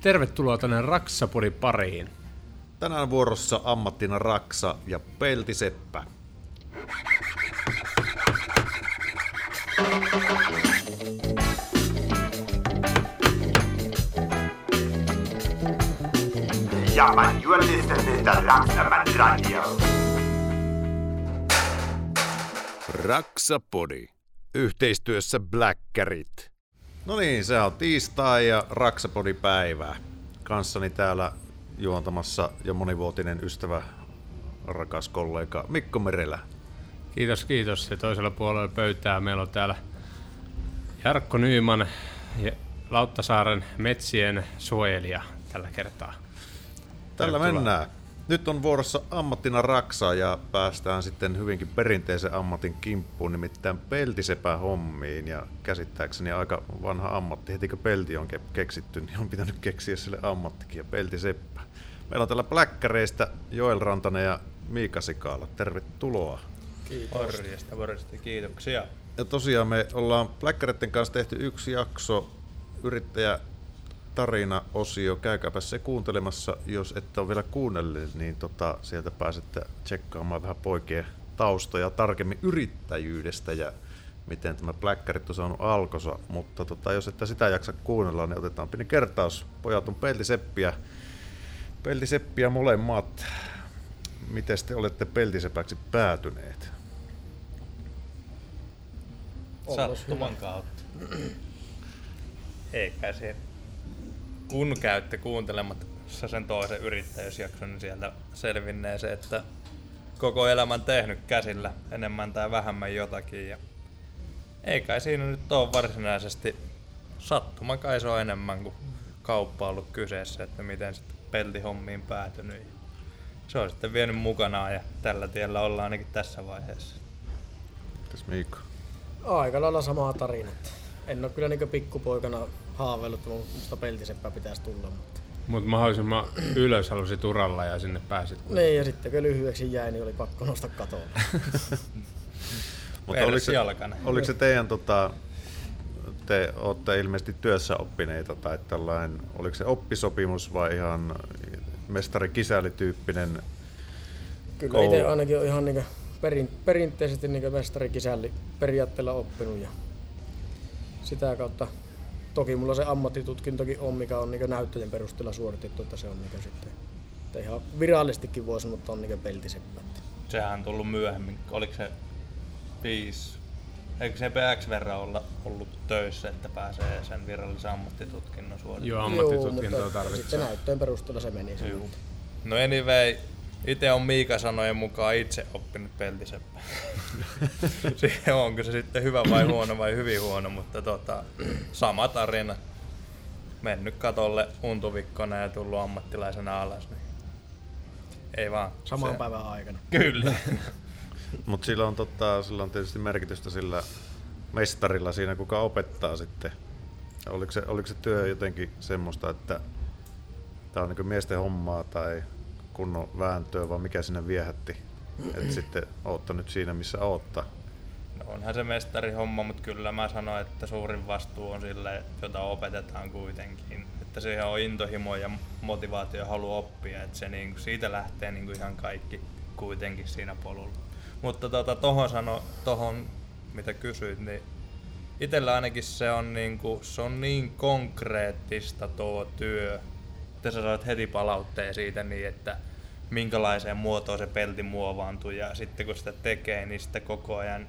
Tervetuloa tänne Raksapodin pariin. Tänään vuorossa ammattina Raksa ja Peltiseppä. Ja, man, you are listening to Raksaman Radio. Raksapodi. Yhteistyössä Blackerit. No niin, se on tiistai ja Raksapodi päivää. Kanssani täällä juontamassa jo monivuotinen ystävä, rakas kollega Mikko Merelä. Kiitos, kiitos. Ja toisella puolella pöytää meillä on täällä Jarkko Nyyman ja Lauttasaaren metsien suojelija tällä kertaa. Tällä Tervetuloa. mennään. Nyt on vuorossa ammattina Raksa ja päästään sitten hyvinkin perinteisen ammatin kimppuun, nimittäin peltisepä hommiin. Ja käsittääkseni aika vanha ammatti, heti kun pelti on ke- keksitty, niin on pitänyt keksiä sille ammattikin ja peltiseppä. Meillä on täällä Pläkkäreistä Joel Rantanen ja Miika Sikaala. Tervetuloa. Morjesta, morjesta, kiitoksia. Ja tosiaan me ollaan Pläkkäreiden kanssa tehty yksi jakso yrittäjä tarina-osio. Käykääpä se kuuntelemassa, jos ette ole vielä kuunnelleet, niin tota, sieltä pääsette tsekkaamaan vähän poikien taustoja tarkemmin yrittäjyydestä ja miten tämä Pläkkärit on saanut alkonsa. Mutta tota, jos ette sitä jaksa kuunnella, niin otetaan pieni kertaus. Pojat on peltiseppiä, peltiseppiä molemmat. Miten te olette peltisepäksi päätyneet? Sattuman kautta. Eikä se. Kun käytte kuuntelemassa sen toisen yrittäjyysjakson, niin sieltä selvinnee se, että koko elämän tehnyt käsillä enemmän tai vähemmän jotakin. Ja ei kai siinä nyt ole varsinaisesti sattuma kai se on enemmän kuin kauppa ollut kyseessä, että miten sitten peltihommiin päätynyt. Ja Se on sitten vienyt mukanaan ja tällä tiellä ollaan ainakin tässä vaiheessa. Mitäs Miikka? Aika lailla samaa tarinaa. En ole kyllä niin pikkupoikana haaveillut, että musta peltiseppä pitäisi tulla. Mutta... Mutta mahdollisimman ylös halusi turalla ja sinne pääsit. Niin, ja sitten kun lyhyeksi jäi, niin oli pakko nostaa katolle. Mutta oliko se, oliko se teidän, tota, te olette ilmeisesti työssä oppineita tai tällainen, oliko se oppisopimus vai ihan mestari-kisäli-tyyppinen? Kyllä Koulu. itse ainakin on ihan niin perin, perinteisesti niin mestarikisälli periaatteella oppinut. Ja sitä kautta toki mulla se ammattitutkintokin on, mikä on niin näyttöjen perusteella suoritettu, että se on niin sitten että ihan virallisestikin voi sanoa, että on niin peltiseppä. Sehän on tullut myöhemmin. Oliko se viisi? Eikö se PX verran olla ollut töissä, että pääsee sen virallisen ammattitutkinnon suorittamaan? Joo, Joo, ammattitutkintoa mutta tarvitsee. Sitten näyttöjen perusteella se meni. se. Juu. No anyway, itse on Miika sanojen mukaan itse oppinut peltiseppä. Siihen onko se sitten hyvä vai huono vai hyvin huono, mutta tota, sama tarina. Mennyt katolle untuvikkona ja tullut ammattilaisena alas. Niin. Ei vaan. Saman se- päivän aikana. Kyllä. Mutta sillä on, tota, sillä on tietysti merkitystä sillä mestarilla siinä, kuka opettaa sitten. Oliko se, oliko se työ jotenkin semmoista, että tämä on niin miesten hommaa tai kunnon vääntöä, vai mikä sinne viehätti? Että sitten ootte nyt siinä, missä ootta. No onhan se mestari homma, mutta kyllä mä sanoin, että suurin vastuu on sille, jota opetetaan kuitenkin. Että siihen on intohimo ja motivaatio ja halu oppia, että se niinku, siitä lähtee niinku ihan kaikki kuitenkin siinä polulla. Mutta tota, tohon, sano, tohon mitä kysyit, niin itsellä ainakin se on, niinku, se on niin konkreettista tuo työ, että sä saat heti palautteen siitä niin, että minkälaiseen muotoon se pelti muovaantuu. Ja sitten kun sitä tekee, niin sitten koko ajan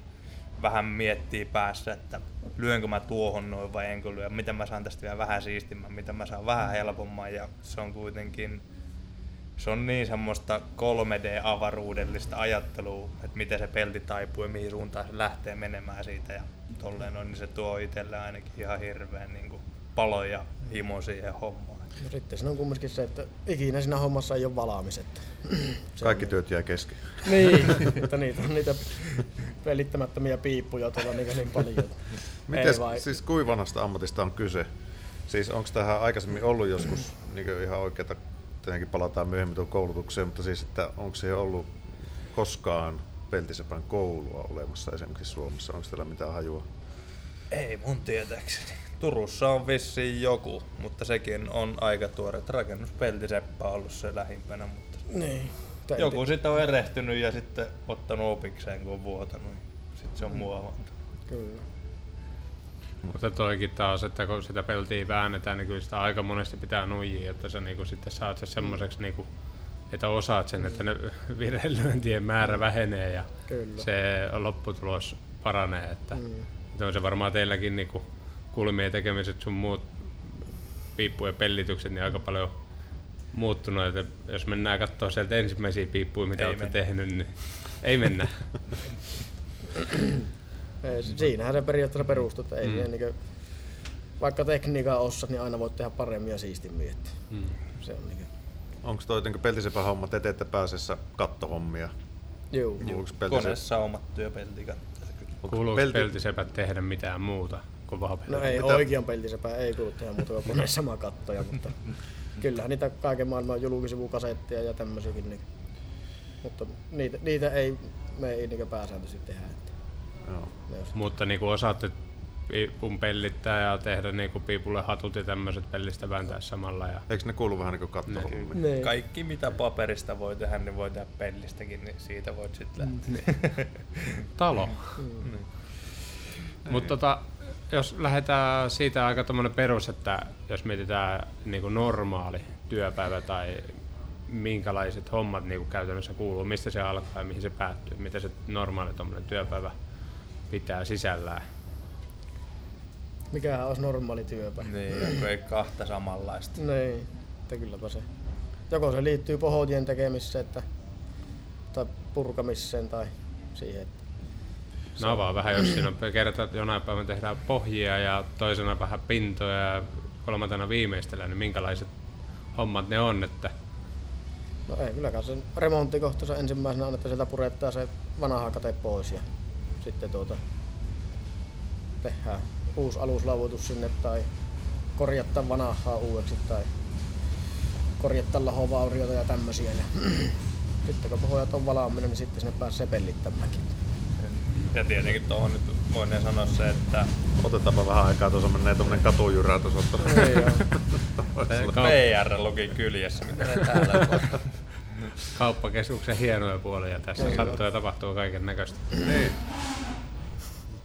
vähän miettii päässä, että lyönkö mä tuohon noin vai enkö lyö, miten mä saan tästä vielä vähän siistimmän, miten mä saan vähän helpomman. Ja se on kuitenkin se on niin semmoista 3D-avaruudellista ajattelua, että miten se pelti taipuu ja mihin suuntaan se lähtee menemään siitä. Ja tolleen on, niin se tuo itselle ainakin ihan hirveän niin kuin palo ja himo siihen hommaan. No sitten siinä on kumminkin se, että ikinä siinä hommassa ei ole valaamis. Että Kaikki on, työt jää kesken. Niin, että niitä on niitä pelittämättömiä piippuja tuolla niin, niin paljon. Miten vai- siis kuinka vanhasta ammatista on kyse? Siis onko tähän aikaisemmin ollut joskus niin ihan oikeata, tietenkin palataan myöhemmin tuon koulutukseen, mutta siis että onko se ollut koskaan peltisepän koulua olemassa esimerkiksi Suomessa? Onko teillä mitään hajua? Ei mun tietääkseni. Turussa on vissiin joku, mutta sekin on aika tuore. Rakennuspeltiseppä on ollut se lähimpänä, mutta Niin. Tai joku sitten on erehtynyt ja sitten ottanut opikseen, kun on vuotanut. niin Sitten se on muovannut. Kyllä. Mutta toikin taas, että kun sitä peltiä väännetään, niin kyllä sitä aika monesti pitää nuijia, että sä niinku sitten saat se semmoiseksi, niinku, että osaat sen, että ne virheilyöntien määrä vähenee ja Kyllä. se lopputulos paranee. Että, Mm. on se varmaan teilläkin niinku kulmien tekemiset sun muut piippujen pellitykset niin aika paljon muuttunut, että jos mennään katsoa sieltä ensimmäisiä piippuja, mitä Ei olette mennä. tehnyt, niin ei mennä. Ei, si- siinähän se periaatteessa perustuu, että ei Mm. niin vaikka tekniikan ossa, niin aina voit tehdä paremmin ja siistimmin. Että Mm. se on niin Onko toi niin peltisepä homma, te teette pääsessä kattohommia? Juu. Kuuluuko Koneessa omat työpeltikat. Kuuluuko pelti- peltisepät tehdä mitään muuta kuin vahvempaa? No ei Mitä- oikean peltisepä ei kuulu tehdä muuta kuin koneessa sama kattoja, mutta kyllähän niitä kaiken maailman julkisivukasetteja ja tämmöisiäkin. Niin, mutta niitä, niitä ei, me ei niin pääsääntöisesti tehdä. Että Joo. Mutta niinku osaatte piipun pellittää ja tehdä niinku piipulle hatut ja tämmöiset pellistä vääntää samalla. Ja... Eikö ne kuulu vähän niin kuin kattohommia? Niin. Kaikki mitä paperista voi tehdä, niin voi tehdä pellistäkin, niin siitä voit sitten lähteä. Talo. Mutta tota, jos lähdetään siitä aika tommonen perus, että jos mietitään niinku normaali työpäivä tai minkälaiset hommat niinku käytännössä kuuluu, mistä se alkaa ja mihin se päättyy, mitä se normaali työpäivä pitää sisällään. Mikähän olisi normaali työpäivä. niin, ei kahta samanlaista. Niin, että kylläpä se. Joko se liittyy pohotien tekemiseen että, tai purkamiseen tai siihen. Että, No avaa vähän, jos siinä on kerta, että jonain päivänä tehdään pohjia ja toisena vähän pintoja ja kolmantena viimeistellä, niin minkälaiset hommat ne on, että no ei kylläkään sen remonttikohtaisen ensimmäisenä on, että sieltä purettaa se vanha kate pois ja sitten tuota, tehdään uusi aluslauoitus sinne tai korjattaa vanhaa uudeksi tai korjattaa lahovaurioita ja tämmöisiä. Ja sitten kun pohjat on valmiina, niin sitten sinne pääsee pellittämäänkin. Ja tietenkin tuohon nyt voin sanoa se, että Otetaanpa vähän aikaa, tuossa menee tuommoinen katujyrä tuossa. Ei joo. PR luki kyljessä, mitä täällä kauppakeskuksen hienoja puolia tässä Niin. sattuu ja tapahtuu kaiken näköistä. niin.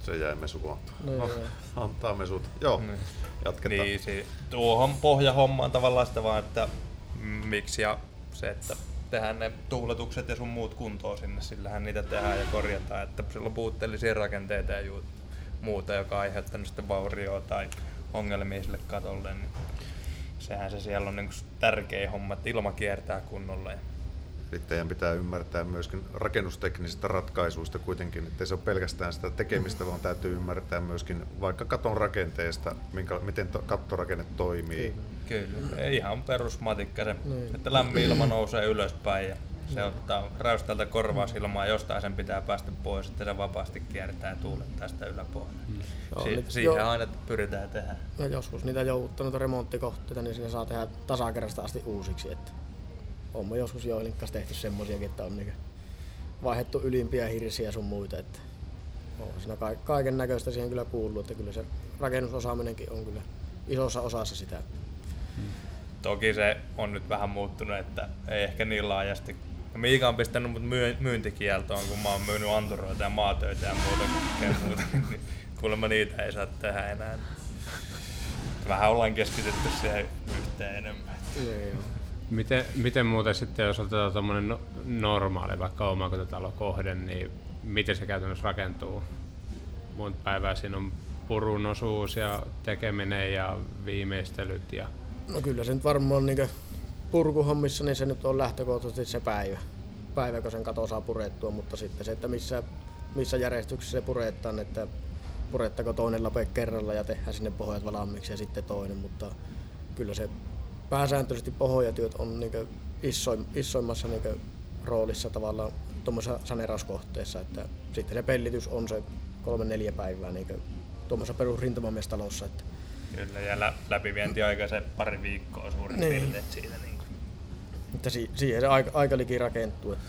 Se jäi mesukohtaan. Niin, No, joo. antaa mesut. Joo, Niin. jatketaan. Niin, si- tuohon pohjahommaan tavallaan sitä vaan, että miksi ja se, että tehdään ne tuuletukset ja sun muut kuntoon sinne, sillähän niitä tehdään ja korjataan, että sillä on puutteellisia rakenteita ja muuta, joka on aiheuttanut sitten vaurioa tai ongelmia sille katolle, niin sehän se siellä on niin tärkein homma, että ilma kiertää kunnolla. Ja Yrittäjän pitää ymmärtää myöskin rakennusteknisistä ratkaisuista kuitenkin, että se ole pelkästään sitä tekemistä, vaan täytyy ymmärtää myöskin vaikka katon rakenteesta, minkä, miten to, kattorakenne toimii. Kyllä, ei ihan perusmatikka se, Niin. että lämmin ilma nousee ylöspäin ja se ottaa räystältä korvausilmaa ja jostain sen pitää päästä pois, että se vapaasti kiertää ja tuulettaa sitä yläpuolella. Joo, Si- siihen jo- aina pyritään tehdä. Ja joskus niitä jouduttanut remonttikohteita, niin sinne saa tehdä tasakerrasta asti uusiksi. Että on me joskus joihin kanssa tehty semmosiakin, että on niinku vaihdettu ylimpiä hirsiä sun muita. Että on siinä kaiken näköistä siihen kyllä kuuluu, että kyllä se rakennusosaaminenkin on kyllä isossa osassa sitä. Toki se on nyt vähän muuttunut, että ei ehkä niin laajasti. Miika on pistänyt mut myy- myyntikieltoon, kun mä oon myynyt anturoita ja maatöitä ja muuta, niin kuulemma niitä ei saa tehdä enää. Vähän ollaan keskitytty siihen yhteen enemmän. Niin, Miten, miten muuten sitten, jos otetaan tuommoinen no, normaali, vaikka omakotitalokohde, niin miten se käytännössä rakentuu? Monta päivää siinä on purun osuus ja tekeminen ja viimeistelyt ja No kyllä se nyt varmaan niin purkuhommissa, niin se nyt on lähtökohtaisesti se päivä. Päivä, kun sen kato saa purettua, mutta sitten se, että missä, missä järjestyksessä se puretaan, että purettako toinen lape kerralla ja tehdään sinne pohjat valmiiksi ja sitten toinen, mutta kyllä se pääsääntöisesti pohjatyöt on niin isoim, isoimmassa niin roolissa tavallaan tuommoisessa saneerauskohteessa, että sitten se pellitys on se kolme neljä päivää niin tuommoisessa perusrintamamiestalossa, että Kyllä, ja lä- läpivientiaika se pari viikkoa suurin Niin. piirtein siitä. Niin kuin. Että si- siihen se aika, aika liki rakentuu. Että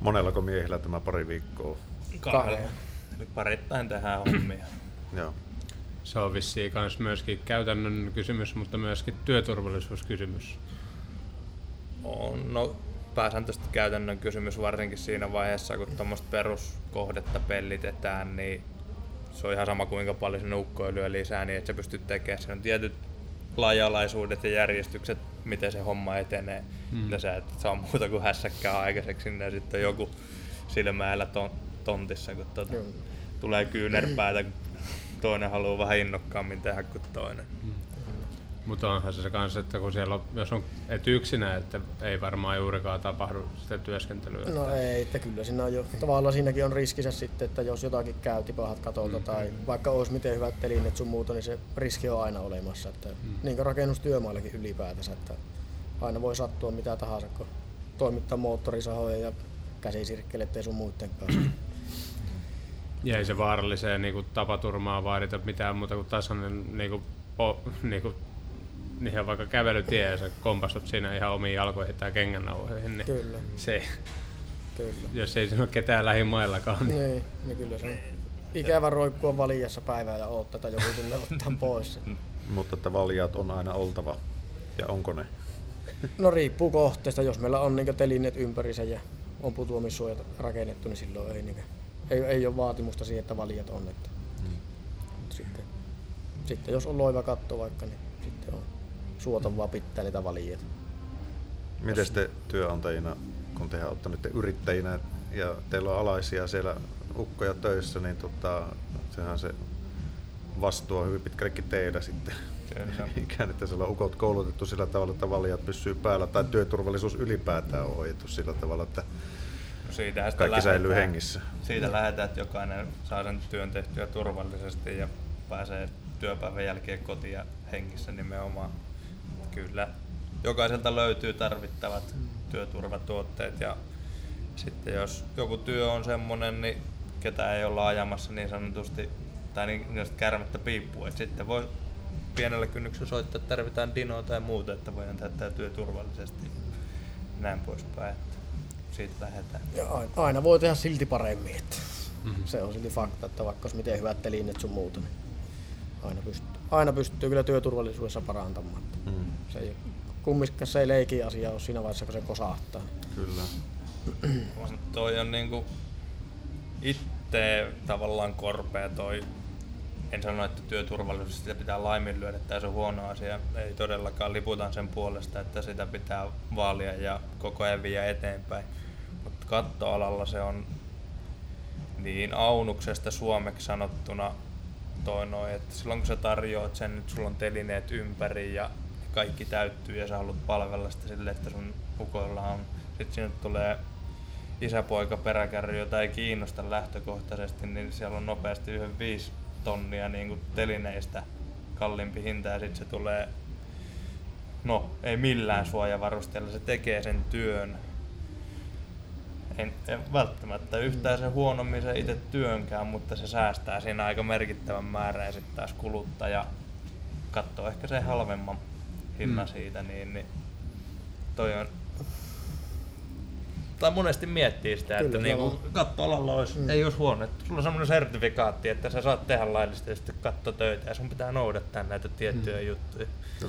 Monellako miehellä tämä pari viikkoa? Kahdella. Nyt parittain tehdään hommia. Joo. Se on vissiin kans myöskin käytännön kysymys, mutta myöskin työturvallisuuskysymys. On, no pääsääntöisesti käytännön kysymys varsinkin siinä vaiheessa, kun tuommoista peruskohdetta pellitetään, niin se on ihan sama kuinka paljon se ukkoa lyö lisää, niin että se pystyy tekemään sen tietyt laajalaisuudet ja järjestykset, miten se homma etenee. Mm. Ja sä et saa muuta kuin hässäkkää aikaiseksi ja sitten on joku silmäillä ton, tontissa, kun tuota, mm. tulee kyynärpäätä, kun toinen haluaa vähän innokkaammin tehdä kuin toinen. Mm. Mutta onhan se kanssa, että kun siellä on, jos on et yksinä, että ei varmaan juurikaan tapahdu sitä työskentelyä. No että... ei, että kyllä siinä on jo, tavallaan siinäkin on riskissä sitten, että jos jotakin käy tipahat katolta mm. tai vaikka olisi miten hyvät telineet sun muuta, niin se riski on aina olemassa. Että mm. Niin kuin rakennustyömaallakin ylipäätänsä, että aina voi sattua mitä tahansa, kun toimittaa moottorisahoja ja käsisirkkelet ja sun muiden kanssa. Ja ei se vaaralliseen niin kuin, tapaturmaa vaadita mitään muuta kuin tasainen niin kuin, po, niin kuin, ihan vaikka kävelytie ja sä kompastut siinä ihan omiin jalkoihin tai kengännauhoihin, niin kyllä. se, kyllä. jos ei siinä ole ketään lähimaillakaan. Niin, niin, niin kyllä se on ikävä roikkua valjassa päivää ja odottaa, että joku tulee ottaa pois. Mutta että valjat on aina oltava. Ja onko ne? No riippuu kohteesta. Jos meillä on niin telineet ympärissä ja on putoamissuojat rakennettu, niin silloin ei, niin ei, ei ole vaatimusta siihen, että valjat on. Että. Mm. Sitten, sitten jos on loiva katto vaikka, niin sitten on suotavaa pitää niitä valjeita. Miten te työnantajina, kun te olette nyt yrittäjinä ja teillä on alaisia siellä ukkoja töissä, niin tota, sehän se vastuu on hyvin pitkällekin teidän sitten. Ikään, että siellä on ukot koulutettu sillä tavalla, että valijat pysyy päällä, tai työturvallisuus ylipäätään on hoidettu sillä tavalla, että siitä kaikki säilyy hengissä. Siitä lähdetään, että jokainen saa sen työn tehtyä turvallisesti ja pääsee työpäivän jälkeen kotiin hengissä nimenomaan kyllä jokaiselta löytyy tarvittavat työturvatuotteet ja sitten jos joku työ on semmoinen, niin ketä ei olla ajamassa niin sanotusti tai niin, niin kärmättä piippuu, että sitten voi pienellä kynnyksellä soittaa, että tarvitaan dinoa tai muuta, että voidaan tehdä työ turvallisesti näin poispäin. Että siitä lähdetään. Ja aina, voi tehdä silti paremmin. Että mm-hmm. Se on silti fakta, että vaikka olisi miten hyvät telineet sun muuta, niin aina pystyy, aina pystyy kyllä työturvallisuudessa parantamaan. Mm. Se ei, kumminkaan se ei leiki asia ole siinä vaiheessa, kun se kosahtaa. Kyllä. on, toi on niinku itse tavallaan korpea toi en sano, että työturvallisuus sitä pitää laiminlyödä, tai se on huono asia. Ei todellakaan liputan sen puolesta, että sitä pitää vaalia ja koko ajan viedä eteenpäin. Kattoalalla se on niin aunuksesta suomeksi sanottuna toi noin, että silloin kun sä tarjoat sen, että sulla on telineet ympäri ja kaikki täyttyy ja sä haluat palvella sitä silleen, että sun ukoilla on, sitten sinne tulee isäpoika peräkärry, jota ei kiinnosta lähtökohtaisesti, niin siellä on nopeasti yhden viisi tonnia niin kuin telineistä kalliimpi hinta ja sitten se tulee, no ei millään suojavarusteella, se tekee sen työn en, en välttämättä yhtään se huonommin se itse työnkään, mutta se säästää siinä aika merkittävän määrän ja sitten taas kuluttaja katsoo ehkä se halvemman hinnan mm. siitä, niin, niin toi on tai monesti miettii sitä, Kyllä, että niinku kattoalalla olisi, mm. ei olisi huono. Että sulla on semmoinen sertifikaatti, että sä saat tehdä laillisesti kattotöitä ja sun pitää noudattaa näitä tiettyjä mm. juttuja.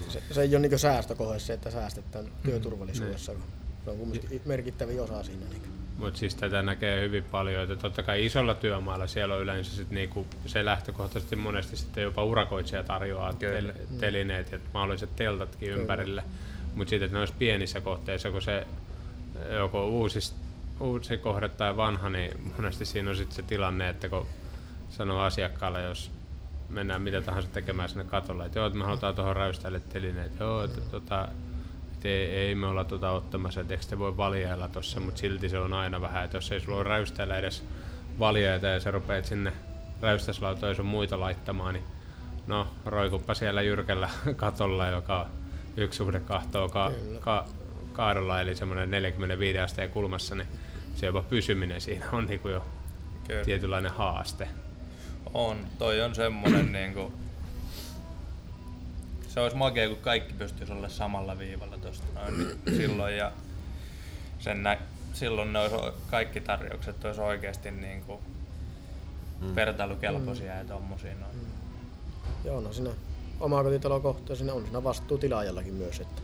Se, se ei ole niin säästökohde se, että säästetään mm. työturvallisuudessa. Mm. Se on kuitenkin merkittävä osa siinä. Niin. Mutta siis tätä näkee hyvin paljon, että totta kai isolla työmaalla siellä on yleensä sit niinku se lähtökohtaisesti monesti sitten jopa urakoitsija tarjoaa tel- telineet ja mahdolliset teltatkin Kyllä. ympärille. Mutta sitten noissa pienissä kohteissa, kun se joko uusi, uusi kohde tai vanha, niin monesti siinä on sitten se tilanne, että kun sanoo asiakkaalle, jos mennään mitä tahansa tekemään sinne katolle, että joo, että me halutaan tuohon räystäille telineet, joo, että tota, ei, ei me olla tuota ottamassa, että te voi valjailla tuossa, mutta silti se on aina vähän, että jos ei sulla ole räystäillä edes valjaita ja sä rupeat sinne räystäslautoja sun muita laittamaan, niin no roikuppa siellä jyrkällä katolla, joka yksi suhde kahtoo ka, ka, kaadolla, eli semmoinen 45 asteen kulmassa, niin se jopa pysyminen siinä on niin kuin jo Kyllä. tietynlainen haaste. On, toi on semmoinen niin kuin, se olisi makea, kun kaikki pystyisi olla samalla viivalla tuosta noin silloin ja sen nä- silloin ne olisi, kaikki tarjoukset olisi oikeasti niin kuin mm. vertailukelpoisia mm. ja tommosia noin. Mm. Ja onhan siinä omakotitalokohtaisena on siinä vastuu tilaajallakin myös, että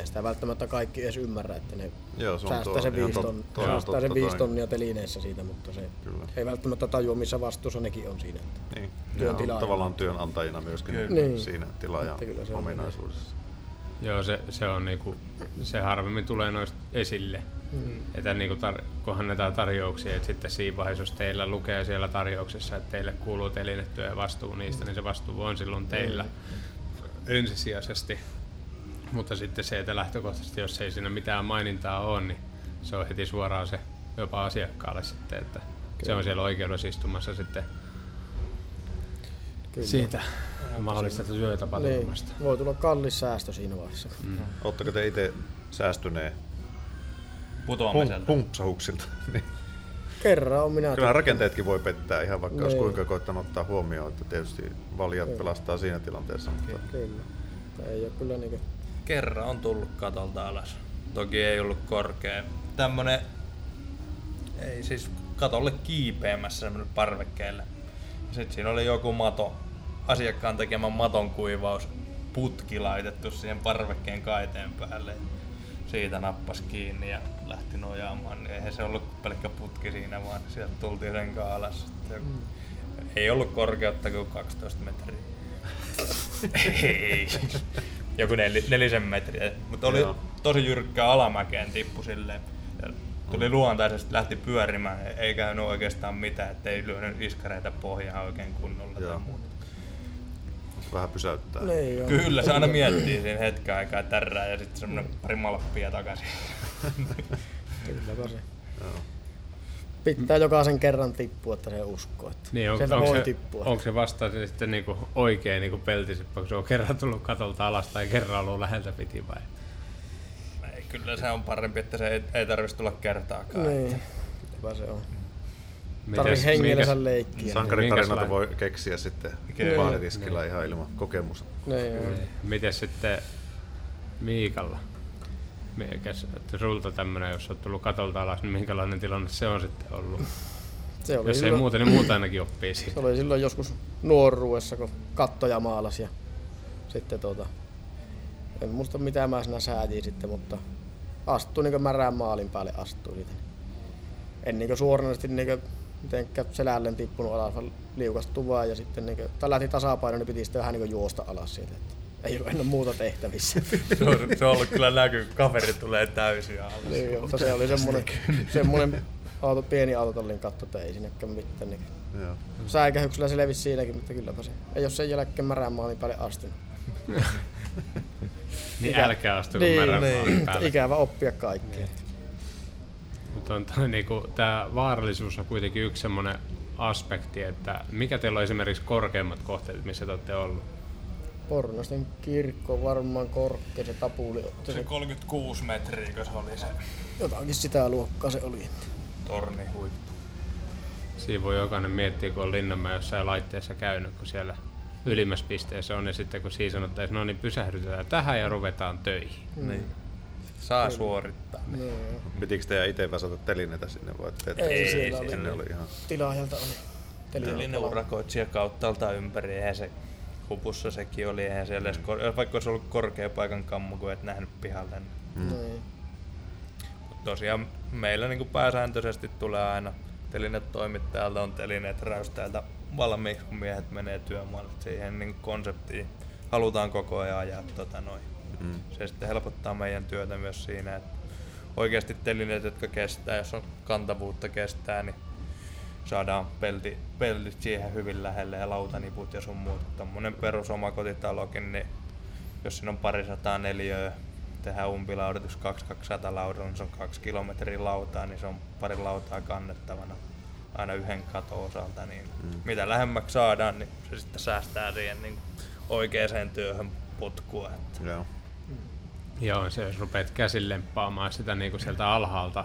ei sitä välttämättä kaikki edes ymmärrä, että ne Joo, se on säästää tuo- sen viisi, tot- ton, on säästää totta sen viisi tonnia telineissä siitä, mutta se Kyllä. ei välttämättä tajua, missä vastuussa nekin on siinä. Että Niin. Työn Ja on tavallaan työnantajina myöskin Kyllä. Niin. siinä tilaajan Että kyllä se on ominaisuudessa. Joo, se, se on niinku, se harvemmin tulee noista esille. Mm. Että niinku tar- kun annetaan tarjouksia, että sitten siinä vaiheessa, jos teillä lukee siellä tarjouksessa, että teille kuuluu telinetyö ja vastuu niistä, niin se vastuu on silloin teillä ensisijaisesti. Mutta sitten se, että lähtökohtaisesti, jos ei siinä mitään mainintaa ole, niin se on heti suoraan se jopa asiakkaalle sitten, että se on siellä oikeudessa istumassa sitten Kyllä. siitä mahdollisesta Niin, työtapaturmasta. voi tulla kallis säästö siinä vaiheessa. Mm. Oletteko te itse säästyneen Putoamiselta. humpsahuksilta? Niin. Kerran on minä Kyllä rakenteetkin voi pettää ihan vaikka olisi Niin. kuinka koittanut ottaa huomioon, että tietysti valjat Kyllä. pelastaa siinä tilanteessa. Mutta Kyllä. Ei ole kyllä niinku... Kerran on tullut katolta alas. Toki ei ollut korkea. Tämmönen, ei siis katolle kiipeämässä semmonen parvekkeelle. Sitten siinä oli joku mato, asiakkaan tekemä maton kuivaus, putki laitettu siihen parvekkeen kaiteen päälle. Siitä nappas kiinni ja lähti nojaamaan. Niin Eihän se ollut pelkkä putki siinä, vaan sieltä tultiin sen kanssa alas. Sitten Ei ollut korkeutta kuin 12 metriä. Ei. Joku nel, nelisen metriä. Mutta oli Joo. tosi jyrkkää alamäkeen tippu silleen. Ja tuli luontaisesti, lähti pyörimään, ei käynyt oikeastaan mitään, ettei lyönyt iskareita pohjaan oikein kunnolla Joo. tai muuta. vähän pysäyttää. Niin joo. Kyllä, se aina miettii siinä hetken aikaa tärrää ja sitten semmonen pari malppia takaisin. Kylläpä se. Joo. Pitää jokaisen kerran tippua, että se uskoo, että Niin, on, sieltä onko, voi se, tippua. onko se vasta sitten niinku oikein niinku peltisippä, kun se on kerran tullut katolta alas tai kerran ollut läheltä piti vai? Ei, kyllä se on parempi, että se ei, ei tarvitsisi tulla kertaakaan. Niin. Hyvä se on. Tarvii hengellensä minkäs- leikkiä. Sankaritarinoita Minkäslainen- voi keksiä sitten Kyllä. baaritiskillä ihan ilman kokemusta. Niin, joo. Miten sitten Miikalla? Mikäs, että sulta tämmönen, jos olet tullut katolta alas, niin minkälainen tilanne se on sitten ollut? Se oli, Jos ei silloin, muuten, niin muuta ainakin oppii se siitä. oli silloin joskus nuoruudessa, kun kattoja maalasi ja sitten tota, en muista mitä mä siinä säätin sitten, mutta astui niin märään maalin päälle astui siitä. En niin suoranaisesti niin mitenkään selälleen tippunut alas, vaan liukastui vaan ja sitten niin tai lähti tasapaino, niin piti sitten vähän niin juosta alas siitä. Että ei ollut enää muuta tehtävissä. Se, on, se on ollut kyllä näky, kaveri tulee täysin alas. niin, mutta se oli semmoinen, semmoinen auto, pieni autotallin katto, että ei sinnekään mitään. Niin Joo. säikähyksellä selvisi siinäkin, mutta kylläpä se. Ei ole sen jälkeen märään maalin päälle astunut. Niin Ikä- älkää astuko niin, märän niin. maalin päälle. Ikävä oppia kaikkea. Mutta on toi, niinku, tämä vaarallisuus on kuitenkin yksi semmoinen aspekti, että mikä teillä on esimerkiksi korkeimmat kohteet, missä te olette ollut? Pornosten kirkko varmaan korkea, se tapuli. Se 36 metriä, kun se oli se Jotakin sitä luokkaa se oli. torni huippu. Siinä voi jokainen miettiä, kun on Linnanmäen jossain laitteessa käynyt, kun siellä ylimmässä pisteessä on, ja sitten kun siinä sanottaisiin, no niin pysähdytetään tähän ja ruvetaan töihin. Niin. Saa suorittaa. Niin, Pitikö teidän itse väsätä telineitä sinne vai te ette? Ei, Ei, siellä oli. Oli ihan... tilaajalta oli. Telinen urakoitsija kauttaalta ympäri, eihän se hupussa sekin oli, eihän siellä edes, kor- vaikka olisi ollut korkea paikan kammu, kun et nähnyt pihalle. Niin. Niin. Mut tosiaan meillä niin pääsääntöisesti tulee aina telineet toimittajalta on telineet räystäjältä valmiiksi, kun miehet menee työmaalle. Siihen niin konseptiin halutaan koko ajan ajaa tota noin. Mm. Se sitten helpottaa meidän työtä myös siinä, että oikeasti telineet, jotka kestää, jos on kantavuutta kestää, niin saadaan pelti, peltit siihen hyvin lähelle ja lautaniput ja sun muut. Tommonen perus omakotitalokin, niin jos siinä on parisataa neliöä, tehdään umpilaudotus 2200 laudalla, niin se on kaksi kilometriä lautaa, niin se on pari lautaa kannettavana aina yhden katon osalta, niin mm. mitä lähemmäksi saadaan, niin se sitten säästää siihen niin oikeaan työhön putkua. Että Joo. Joo, se jos rupeat käsin lemppaamaan sitä niin kuin sieltä alhaalta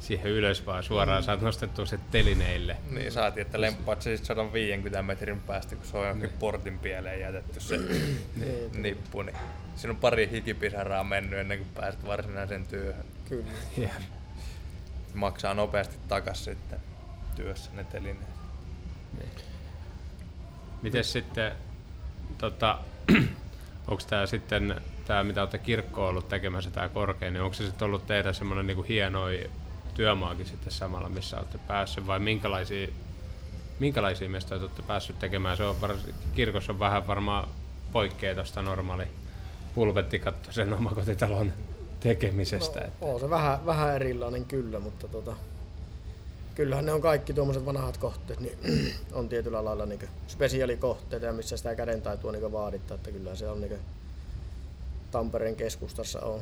siihen ylös vaan suoraan, saat nostettua se telineille. Niin saatiin, että lemppaat se sitten 150 metrin päästä, kun se on johonkin portin pieleen jätetty se nippu. Niin siinä on pari hikipisaraa mennyt ennen kuin pääset varsinaiseen työhön. Kyllä. Ja, Maksaa nopeasti takas sitten työssä ne telineet. Miten sitten, tota, onko tämä sitten, tämä mitä olette kirkkoon ollut tekemässä, tämä korkein, niin onko se sitten ollut teidän semmoinen niin hienoi työmaakin sitten samalla, missä olette päässyt, vai minkälaisia, minkälaisia mestoja olette päässyt tekemään? Se on vars, kirkossa on vähän varmaan poikkeaa tuosta normaali pulpettikattoisen omakotitalon tekemisestä. No, on se vähän, vähän erilainen kyllä, mutta tota, kyllähän ne on kaikki tuommoiset vanhat kohteet, niin on tietyllä lailla niin spesiaalikohteita missä sitä kädentaitua niin vaadittaa, että kyllä se on niin Tampereen keskustassa on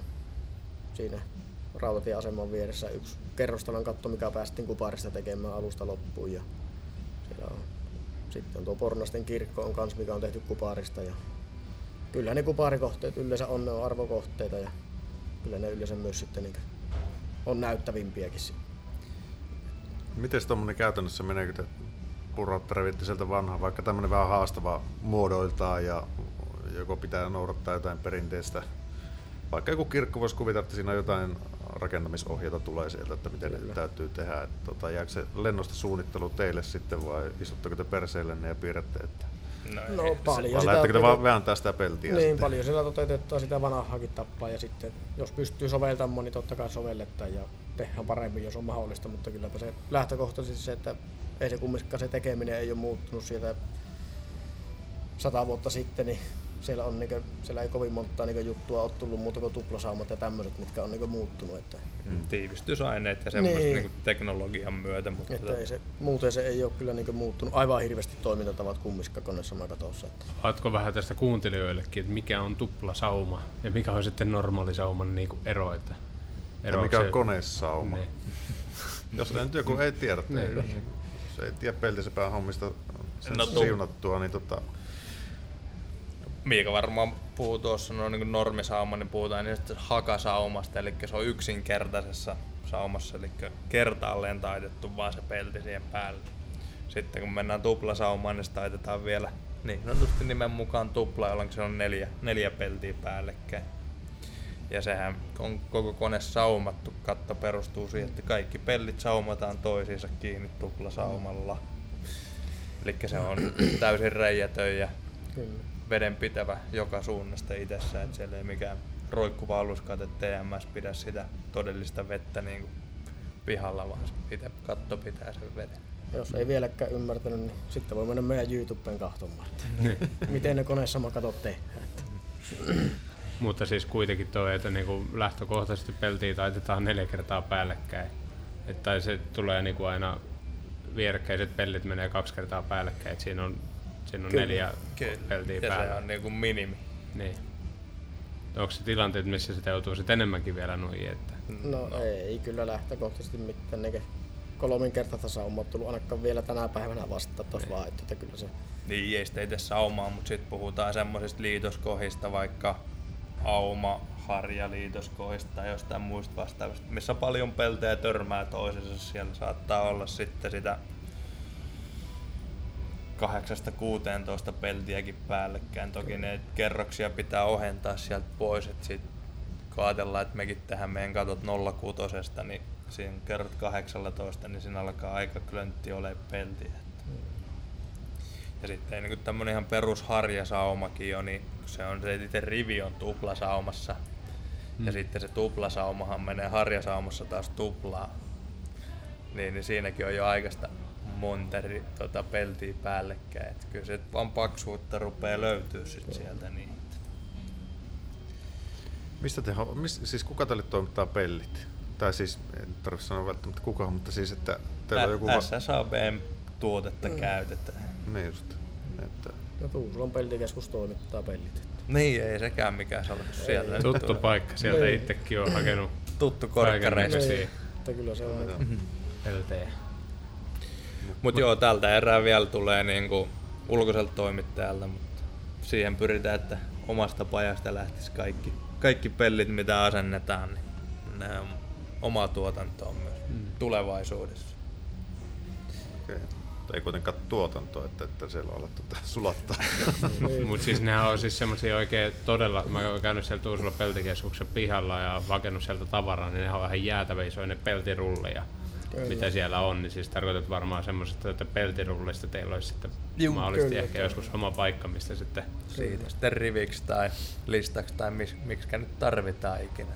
siinä rautatieaseman vieressä yksi kerrostalon katto, mikä päästiin kuparista tekemään alusta loppuun ja on, sitten on tuo Pornasten kirkko on kans, mikä on tehty kuparista ja kyllä ne kuparikohteet yleensä on, ne on arvokohteita ja kyllä ne yleensä myös sitten niin on näyttävimpiäkin. Miten tuommoinen käytännössä menee, kun te purrautta revitte sieltä vanhaa, vaikka tämmöinen vähän haastava muodoiltaan ja joko pitää noudattaa jotain perinteistä, vaikka joku kirkko voisi kuvitella, että siinä on jotain rakentamisohjeita tulee sieltä, että miten Kyllä. ne täytyy tehdä. Että, tota, jääkö se lennosta suunnittelu teille sitten vai istutteko te perseillenne ja piirrätte? Että... No, no paljon. Vai lähettekö te vaan vääntää sitä peltiä? Niin, sitten? paljon sillä toteutetaan sitä vanhaakin tappaa ja sitten jos pystyy soveltamaan, niin totta kai sovelletaan ja tehdään paremmin, jos on mahdollista, mutta kyllä se lähtökohtaisesti se, että ei se kumminkaan se tekeminen ei ole muuttunut sieltä sata vuotta sitten, niin siellä, on, niinku, siellä ei kovin monta niinku, juttua ole tullut muuta kuin tuplasaumat ja tämmöiset, mitkä on niinku, muuttunut. Että... Mm, tiivistysaineet ja semmoista niin. niinku, teknologian myötä. Mutta että ei se, muuten se ei ole kyllä niinku, muuttunut aivan hirveästi toimintatavat kummissakaan koneessa katossa. Että... Oletko vähän tästä kuuntelijoillekin, että mikä on tuplasauma ja mikä on sitten normaali sauman niinku, ero? Että ero ja mikä on se... konesauma? Niin. Jos nyt joku ei tiedä, niin. jos ei tiedä peltisepään hommista sen no, siunattua, niin tota, Miika varmaan puhuu tuossa no, niin normisauma, niin puhutaan niin hakasaumasta, eli se on yksinkertaisessa saumassa, eli kertaalleen taitettu vaan se pelti siihen päälle. Sitten kun mennään tuplasaumaan, niin se taitetaan vielä niin sanotusti nimen mukaan tupla, jolloin se on neljä, neljä peltiä päällekkäin. Ja sehän on koko kone saumattu. Katto perustuu siihen, että kaikki pellit saumataan toisiinsa kiinni tuplasaumalla. Eli se on täysin reijätön ja Kyllä vedenpitävä joka suunnasta itsessä, että siellä ei mikään roikkuva aluskate TMS pidä sitä todellista vettä niin kuin pihalla, vaan itse katto pitää sen veden. Jos ei vieläkään ymmärtänyt, niin sitten voi mennä meidän YouTubeen kahtomaan, niin. miten ne koneessa katot tehdään. Mutta siis kuitenkin tuo, että niinku lähtökohtaisesti peltiä taitetaan neljä kertaa päällekkäin. Että se tulee niinku aina vierekkäiset pellit menee kaksi kertaa päällekkäin. Et siinä on Siinä on Kyllä. neljä Kyllä. peltiä ja päällä. se on niinku minimi. Niin. Onko se tilanteet, missä sitä joutuu sitten enemmänkin vielä nuihin? Että... No, no, ei kyllä lähtökohtaisesti mitään ne kolminkertaista saumaa tullut ainakaan vielä tänä päivänä vasta tuossa vaan, että kyllä se... Niin, ei sitä itse saumaa, mutta sitten puhutaan semmoisista liitoskohista, vaikka auma, harja liitoskohista tai jostain muista vastaavista, missä paljon peltejä törmää toisensa. Siellä saattaa olla sitten sitä 8-16 peltiäkin päällekkäin. Toki ne kerroksia pitää ohentaa sieltä pois, että sit kun ajatellaan, että mekin tähän meidän katot 06, niin siinä kerrot 18, niin siinä alkaa aika klöntti ole peltiä. Ja sitten niin tämmönen ihan perusharjasaumakin jo, niin se on se itse rivi on tuplasaumassa. Hmm. Ja sitten se tuplasaumahan menee harjasaumassa taas tuplaa. Niin, niin siinäkin on jo aikaista monta tota, peltiä päällekkäin. Et kyllä se vaan paksuutta rupeaa löytyä sit sieltä. Niin. Mistä te, mis, siis kuka teille toimittaa pellit? Tai siis, en tarvitse sanoa välttämättä kuka, mutta siis, että teillä on joku... SSABn tuotetta mm. käytetään. Niin just. Että... No Tuusulan peltikeskus toimittaa pellit. Niin, ei sekään mikään salku sieltä. Tuttu tulee. paikka, sieltä itsekin on hakenut Tuttu korkkareiksi. Niin. Kyllä se on. Peltejä. Mutta joo, tältä erää vielä tulee niinku ulkoiselta toimittajalta, mutta siihen pyritään, että omasta pajasta lähtisi kaikki, kaikki pellit, mitä asennetaan, niin ne on omaa tuotantoa myös mm. tulevaisuudessa. Okay. Ei kuitenkaan tuotantoa, että, että siellä on alettu sulattaa. Mutta siis nehän on siis semmoisia oikein todella, mä oon käynyt siellä Tuusulla peltikeskuksen pihalla ja vakennut sieltä tavaraa, niin ne on vähän jäätävä isoja ne peltirulleja Kyllä. mitä siellä on, niin siis tarkoitat varmaan semmoisesta, että peltirullista teillä olisi sitten Juu, mahdollisesti kyllä, ehkä kyllä. joskus oma paikka, mistä sitten Siitä sitten riviksi tai listaksi tai mis, miksi nyt tarvitaan ikinä.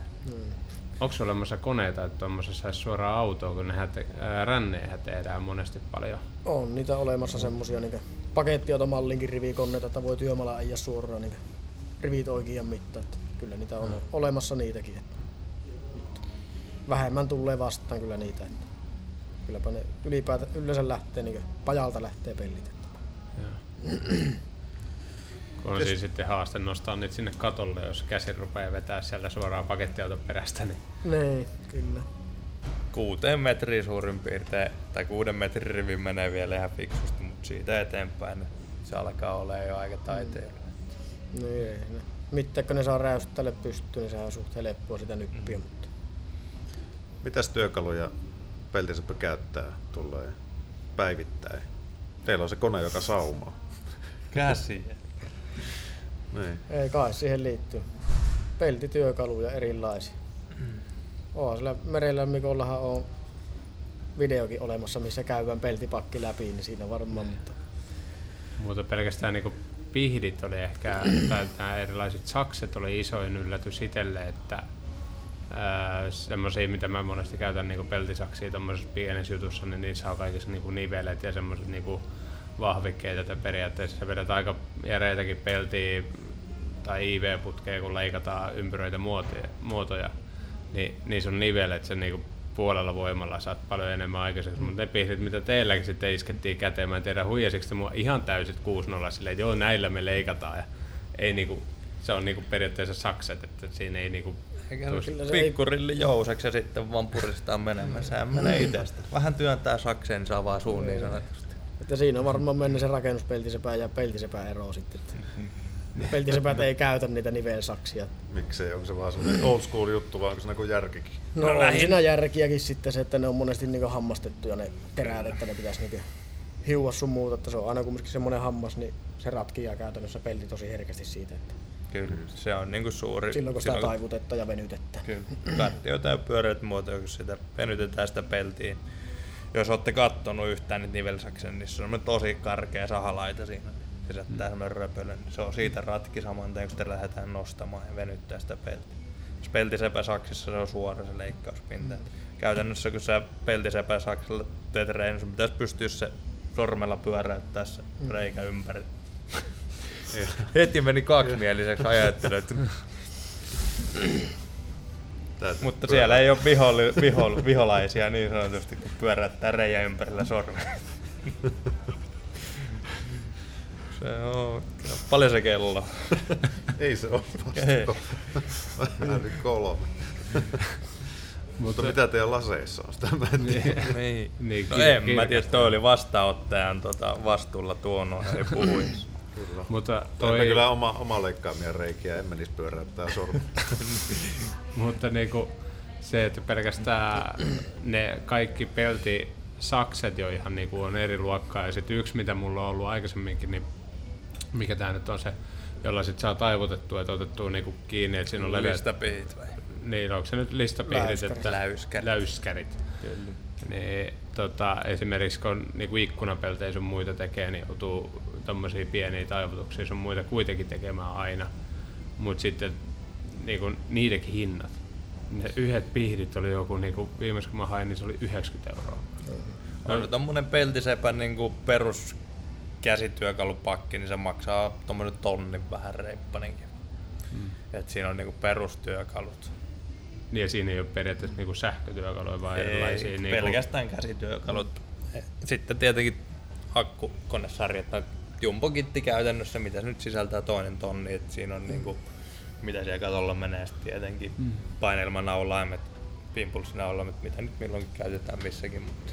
Onko olemassa koneita, että tuommoisessa saisi suoraan autoon, kun nehän te, ää, ränneihän tehdään monesti paljon. On niitä olemassa semmosia niin pakettiautomallinkin rivikoneita, että voi työmaalla ajaa suoraan niin rivit oikein mittaan. Että kyllä niitä on olemassa niitäkin. Vähemmän tulee vastaan kyllä niitä. Että. Kylläpä ne ylipäätä yleensä lähtee, niin pajalta lähtee pellit. Että. Kun on siis sitten haaste nostaa niitä sinne katolle, jos käsi rupeaa vetää sieltä suoraan pakettiauton perästä, niin Niin, kyllä. Kuuteen metriä suurin piirtein, tai kuuden metrin rivi menee vielä ihan fiksusti, mutta siitä eteenpäin niin se alkaa olla jo aika taiteella. Niin ei ne. Mitään kun ne saa räyställe pystyyn, niin sehän on suht helppoa sitä nyppiä. Mutta Mitäs työkaluja peltiseppä käyttää tulee päivittäin? Teillä on se kone, joka saumaa. Käsiä. Niin. ei kai siihen liittyy. Peltityökaluja erilaisia. Oo, sillä merellä Mikollahan on videokin olemassa, missä käydään peltipakki läpi, niin siinä varmaan, mutta Mutta pelkästään niin pihdit oli ehkä, tai nämä erilaiset sakset oli isoin yllätys itselle, että semmoisia, mitä mä monesti käytän niin peltisaksia tuommoisessa pienessä jutussa, niin niissä on kaikissa niin nivelet ja semmoiset niin vahvikkeet, että periaatteessa vedät aika järeitäkin peltiä tai IV-putkeja, kun leikataan ympyröitä muotoja, muotoja. Niin niissä on nivelet, sen niin puolella voimalla. Saat paljon enemmän aikaiseksi, mutta ne pihdit, mitä teilläkin sitten iskettiin käteen, mä en tiedä huijasiko mua ihan täysit 6-0 silleen, että joo näillä me leikataan ja ei niinku, se on niinku periaatteessa sakset, että siinä ei niinku ei- pikkurilli jouseksi ja sitten vaan puristaa menemään. Sehän menee itsestä. Vähän työntää sakseen, niin saa vaan suun niin sanotusti. että siinä on varmaan mennyt se rakennuspeltisepä ja peltisepä ero sitten. Että peltisepät ei käytä niitä nivelsaksia. Miksei, onko se vaan semmoinen old school juttu, vai onko se niinku järkikin? No, no on siinä järkiäkin sitten se, että ne on monesti niinku hammastettuja ne terät, että ne pitäisi niinku hiua sun muuta, että se on aina kumminkin semmoinen hammas, niin se ratkii käytännössä pelti tosi herkästi siitä, että Kyllä, se on niinku suuri. silloin kun sitä taivutetta ja venytettä. Kyllä, kartioita ja pyöreät muotoja, kun sitä venytetään sitä peltiin. Jos olette kattonut yhtään niitä nivelsaksen, niin se on tosi karkea sahalaita siinä. Se sättää semmoinen röpölön. niin Se on siitä ratki saman tien, kun sitä lähdetään nostamaan ja venyttää sitä peltiä. Jos peltisepäsaksissa se on suora se leikkauspinta. Mm. Käytännössä kun sä peltisepäsaksella teet reen, niin sun pitäisi pystyä se sormella pyöräyttää se reikä ympäri. Heti meni kaksimieliseksi ajattelu, että Täytyy Mutta pyörä- siellä ei ole viholli, vihol, viholaisia niin sanotusti, kun pyöräyttää reijä ympärillä sormen. Se on paljon se kello. Ei se ole vasta. Vähän yli kolme. Mutta mitä teidän laseissa on? Sitä mä en tiedä. niin. Niin, No en mä tiedä, toi oli vastaanottajan tota, vastuulla tuonut eri puhuissa. Kyllä. Mutta, Toi... kyllä oma, oma leikkaamia reikiä, en menisi pyöräyttää sormia. mutta niinku, se, että pelkästään ne kaikki pelti sakset jo ihan niinku on eri luokkaa. Ja sitten yksi, mitä mulla on ollut aikaisemminkin, niin mikä tää nyt on se, jolla sit saa taivutettua, että otettua niinku kiinni, että siinä on leveät Listapihit vai? Niin, onko se nyt listapihdit, Läyskärit. että Läyskärit. läyskärit. Niin, tota, esimerkiksi kun niinku ikkunapeltejä sun muita tekee, niin joutuu tommosia pieniä taivutuksia sun muita kuitenkin tekemään aina. Mutta sitten niinku, niidenkin hinnat. Ne yhdet pihdit oli joku, niinku, viimeis kun mä hain, niin se oli 90 euroa. On tommonen peltisepän niinku perus käsityökalupakki, niin se maksaa tommonen tonnin vähän reippanenkin. Mm. Et siinä on niinku perustyökalut. Niin ja siinä ei ole periaatteessa niinku sähkötyökaluja, vaan erilaisia. Ei, Niinku, pelkästään käsityökalut. Sitten tietenkin akkukonesarjat, no jumbokitti käytännössä, mitä se nyt sisältää toinen tonni, että siinä on niinku, mitä siellä katolla menee sitten tietenkin. Mm. painelmanaulaimet, pimpulssinaulaimet, mitä nyt milloinkin käytetään missäkin, mutta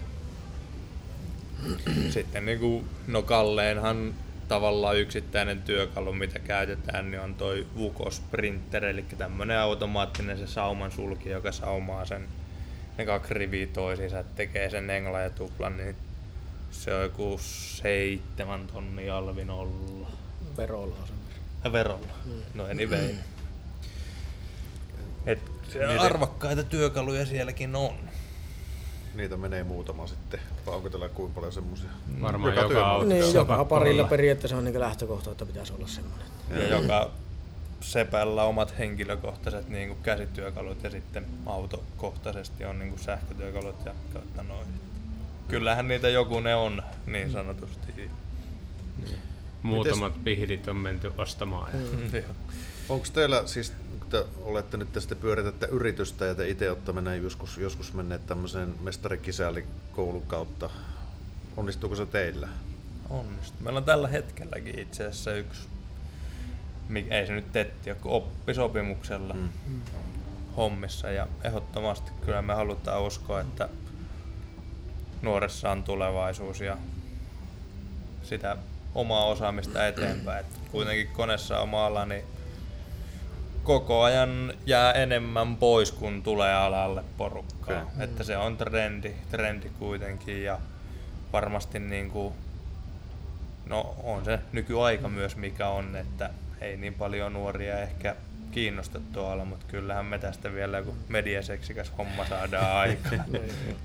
sitten niinku, no kalleenhan tavallaan yksittäinen työkalu, mitä käytetään, niin on toi Vuko Sprinter, eli tämmönen automaattinen se sauman sulki, joka saumaa sen. Ne kaksi riviä toisiinsa, tekee sen engla ja tuplan, niin se on joku seitsemän tonnia alvin olla. Verolla on. Ja verolla. No anyway. Et se arvokkaita työkaluja sielläkin on. niitä menee muutama sitten. Vai onko tällä kuinka paljon semmoisia? Varmaan Joka joka, auto. Niin, se joka parilla olla. periaatteessa on niin lähtökohta, että pitäisi olla semmoinen. Ja joka sepällä omat henkilökohtaiset niin kuin käsityökalut ja sitten autokohtaisesti on niin kuin sähkötyökalut ja kautta noin. Kyllähän niitä joku ne on niin sanotusti. Muutamat pihdit on menty ostamaan. Joo. Onko teillä siis, kun te olette nyt tästä pyöritätte yritystä ja te itse olette menneet joskus, joskus menneet tämmöiseen mestarikisälikoulun kautta, onnistuuko se teillä? Onnistu. Meillä on tällä hetkelläkin itse asiassa yksi, ei se nyt tetti kun oppisopimuksella mm. hommissa ja ehdottomasti kyllä me halutaan uskoa, että nuoressa on tulevaisuus ja sitä omaa osaamista eteenpäin. Et kuitenkin koneessa oma ala, niin koko ajan jää enemmän pois, kun tulee alalle porukkaa. Okei. Että se on trendi, trendi kuitenkin ja varmasti niin kuin, no on se nykyaika myös mikä on, että ei niin paljon nuoria ehkä kiinnosta tuolla, mutta kyllähän me tästä vielä joku mediaseksikäs homma saadaan aikaan.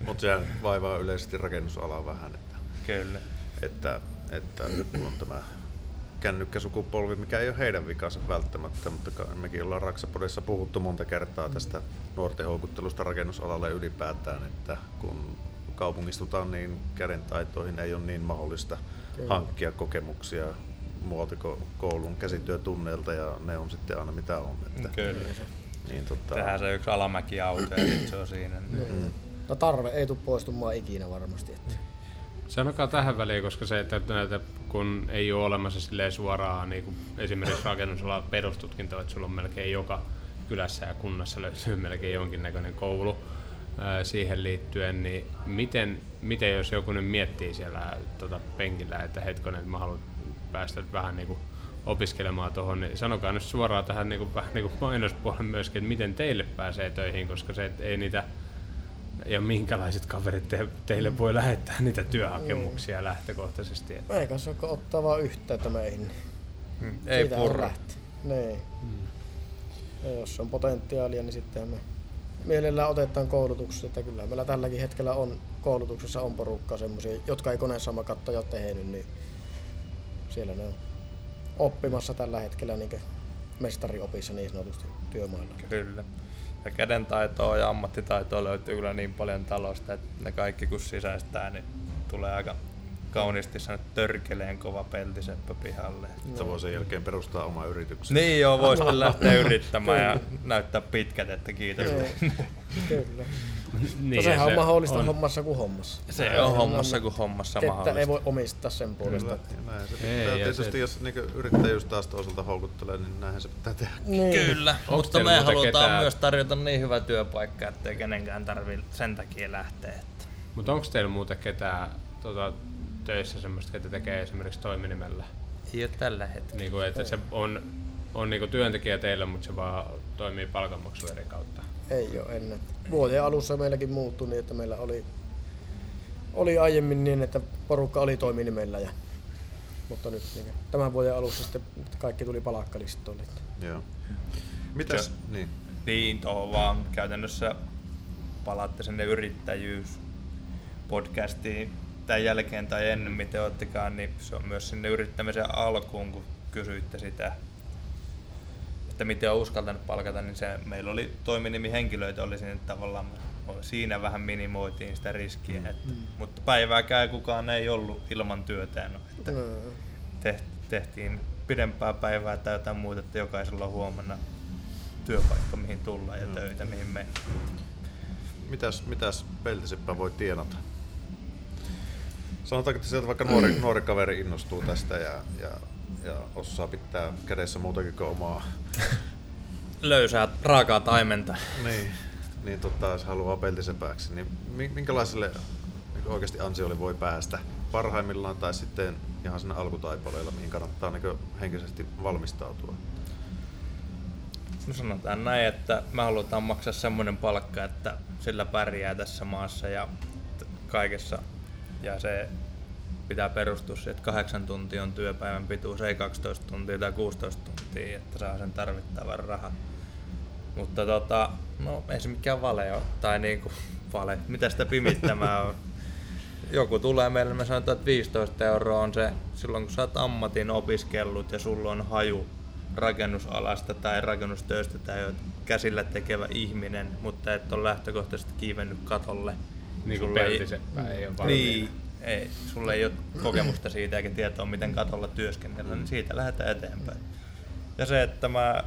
Mutta se vaivaa yleisesti rakennusalaa vähän, että, Kyllä. että, että kun on tämä kännykkäsukupolvi, mikä ei ole heidän vikansa välttämättä, mutta mekin ollaan Raksapodissa puhuttu monta kertaa tästä nuorten houkuttelusta rakennusalalle ylipäätään, että kun kaupungistutaan, niin kädentaitoihin ei ole niin mahdollista hankkia kokemuksia muualta koulun käsityötunneilta ja ne on sitten aina mitä on. Että, Kyllä. niin, tota, Tehdään se yksi alamäkiauto ja sit se on siinä. Mm. No tarve ei tule poistumaan ikinä varmasti. Että. Sanokaa tähän väliin, koska se, että näitä, kun ei ole olemassa silleen suoraa niin kuin esimerkiksi rakennusalan perustutkintoa, että sulla on melkein joka kylässä ja kunnassa löytyy melkein jonkinnäköinen koulu ää, siihen liittyen, niin miten, miten jos joku nyt miettii siellä tota, penkillä, että hetkonen, että mä haluan päästä vähän niin kuin opiskelemaan tuohon, niin sanokaa nyt suoraan tähän niin kuin, vähän niin kuin mainospuolen myöskin, että miten teille pääsee töihin, koska se, että ei niitä ja minkälaiset kaverit te, teille voi lähettää niitä työhakemuksia lähtökohtaisesti. että- Ei kanssa ole ottaa vaan yhteyttä meihin. niin Mm. Ei purra. Niin. Ja jos on potentiaalia, niin sitten me mielellään otetaan koulutuksessa, että kyllä meillä tälläkin hetkellä on koulutuksessa on porukkaa semmoisia, jotka ei koneessa katto jo tehnyt, niin siellä ne on oppimassa tällä hetkellä niin mestariopissa niin sanotusti työmailla. Kyllä. Ja kädentaitoa ja ammattitaitoa löytyy kyllä niin paljon talosta, että ne kaikki kun sisäistää, niin tulee aika kauniisti sanoa törkeleen kova peltiseppä pihalle. että voi sen jälkeen perustaa oma yrityksen. Niin joo, voi sitten lähteä yrittämään ja näyttää pitkät, että kiitos. Joo, Kyllä. Niin, sehän ja on mahdollista on. hommassa kuin hommassa. Se on hommassa kuin hommassa Että mahdollista. ei voi omistaa sen puolesta. Kyllä, näin se Ei, pitää. Tietysti se- jos niin yrittäjyys taas toisaalta houkuttelee, niin näinhän se pitää tehdä. Niin. Kyllä, Onks mutta me halutaan ketään- myös tarjota niin hyvä työpaikka, ettei kenenkään tarvitse sen takia lähteä. Että. Mutta onko teillä muuten ketään tota, töissä semmoista, ketä tekee esimerkiksi toiminimellä? Ei ole tällä hetkellä. Niin kuin, että se on, on niin kuin työntekijä teillä, mutta se vaan toimii palkanmaksun eri kautta. Ei ole ennen. Vuoden alussa meilläkin muuttui niin, että meillä oli, oli aiemmin niin, että porukka oli toiminimellä. Ja, mutta nyt niin, tämän vuoden alussa sitten kaikki tuli palakkalistoille. Joo. Mitäs? Se- Niin. Niin, tuohon vaan käytännössä palaatte sinne yrittäjyys podcastiin tämän jälkeen tai ennen, miten ottikaan, niin se on myös sinne yrittämisen alkuun, kun kysyitte sitä, että miten on uskaltanut palkata, niin se, meillä oli toiminimihenkilöitä, oli siinä tavallaan, siinä vähän minimoitiin sitä riskiä, että, mutta päivääkään kukaan ei ollut ilman työtään, että No, teht- tehtiin pidempää päivää tai jotain muuta, että jokaisella on huomenna työpaikka, mihin tullaan ja töitä, mihin mennään. Mitäs, mitäs peltiseppä voi tienata? Sanotaanko, että sieltä vaikka nuori, nuori kaveri innostuu tästä ja, ja, ja osaa pitää kädessä muutakin kuin omaa. Löysää raakaa taimenta. Niin, niin tota, jos haluaa peltisepääksi, niin mi- minkälaiselle niin oikeasti ansiolle voi päästä parhaimmillaan tai sitten ihan sinne alkutaipaleella, mihin kannattaa niin henkisesti valmistautua? No sanotaan näin, että me halutaan maksaa semmoinen palkka, että sillä pärjää tässä maassa ja kaikessa. Ja se pitää perustua siihen, että kahdeksan tuntia on työpäivän pituus, ei 12 tuntia tai 16 tuntia, että saa sen tarvittavan rahan. Mutta tota, no ei se mikään vale ole. Tai niinku, vale. Mitä sitä pimittämään on? Joku tulee meille, me sanotaan, että 15 euroa on se, silloin kun sä oot ammatin opiskellut ja sulla on haju rakennusalasta tai rakennustöistä tai oot käsillä tekevä ihminen, mutta et ole lähtökohtaisesti kiivennyt katolle. Niin kuin ei- peltiseppä ei ole valmiina. Niin, ei, sulla ei ole kokemusta siitä eikä tietoa, miten katolla työskennellä, niin siitä lähdetään eteenpäin. Ja se, että mä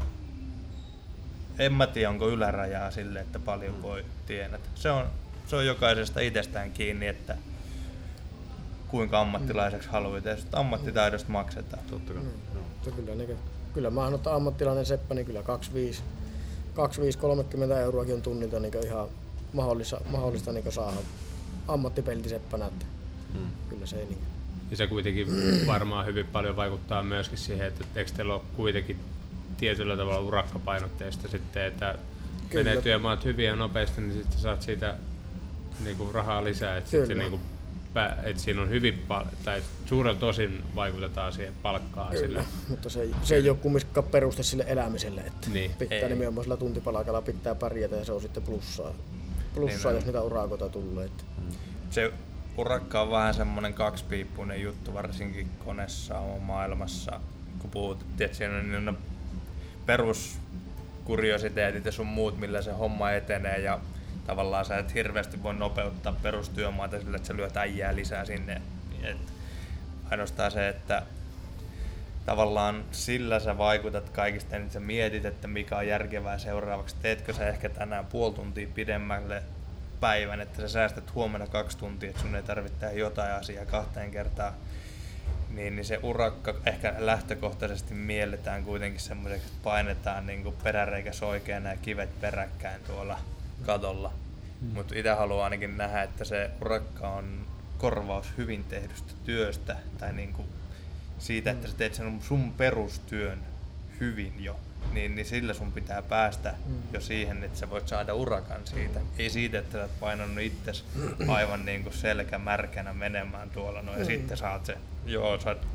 en mä tiedä, onko ylärajaa sille, että paljon voi tienata. Se on, se on jokaisesta itsestään kiinni, että kuinka ammattilaiseksi haluat. Ja sitten ammattitaidosta maksetaan. Totta kai. Mutta kyllä, niin, kyllä mä että ammattilainen seppä, niin kyllä 25, 25-30 euroakin on tunnilta niin ihan mahdollista, mahdollista niin saada ammattipeltiseppänä. Että Mm. kyllä se ei niin, Ja se kuitenkin varmaan hyvin paljon vaikuttaa myöskin siihen, että eikö teillä ole kuitenkin tietyllä tavalla urakkapainotteista sitten, että Kyllä. menee työmaat hyvin ja nopeasti, niin sitten saat siitä niin kuin rahaa lisää. Että, sitten, niin kuin, että siinä on hyvin pal- tai suurelta osin vaikutetaan siihen palkkaan kyllä. sille. Mutta se, ei- se ei ole kumminkaan peruste sille elämiselle. Että Niin. pitää Ei. nimenomaan sillä tuntipalakalla pitää pärjätä ja se on sitten plussaa, plussaa Nimenomaan. jos niitä urakoita tulee. Että. Se urakka on vähän semmoinen kaksipiippunen juttu, varsinkin koneessa maailmassa. Kun puhut, että siinä on, niin on peruskuriositeetit ja sun muut, millä se homma etenee ja tavallaan sä et hirveästi voi nopeuttaa perustyömaata sillä, että sä lyöt äijää lisää sinne. Et ainoastaan se, että tavallaan sillä sä vaikutat kaikista, niin sä mietit, että mikä on järkevää seuraavaksi. Teetkö sä ehkä tänään puoli tuntia pidemmälle päivän, että sä säästät huomenna kaksi tuntia, että sun ei tarvitse tehdä jotain asiaa kahteen kertaan. Niin, niin se urakka ehkä lähtökohtaisesti mielletään kuitenkin semmoiseksi, että painetaan niin peräreikä soikeana ja kivet peräkkäin tuolla katolla. Mm. Mutta itse haluan ainakin nähdä, että se urakka on korvaus hyvin tehdystä työstä tai niin kuin siitä, että sä teet sen sun perustyön hyvin jo, niin, niin sillä sun pitää päästä jo siihen, että sä voit saada urakan siitä. Ei siitä, että sä oot painanut itses aivan niin kuin selkä märkänä menemään tuolla no, ja sitten saat se, joo, saat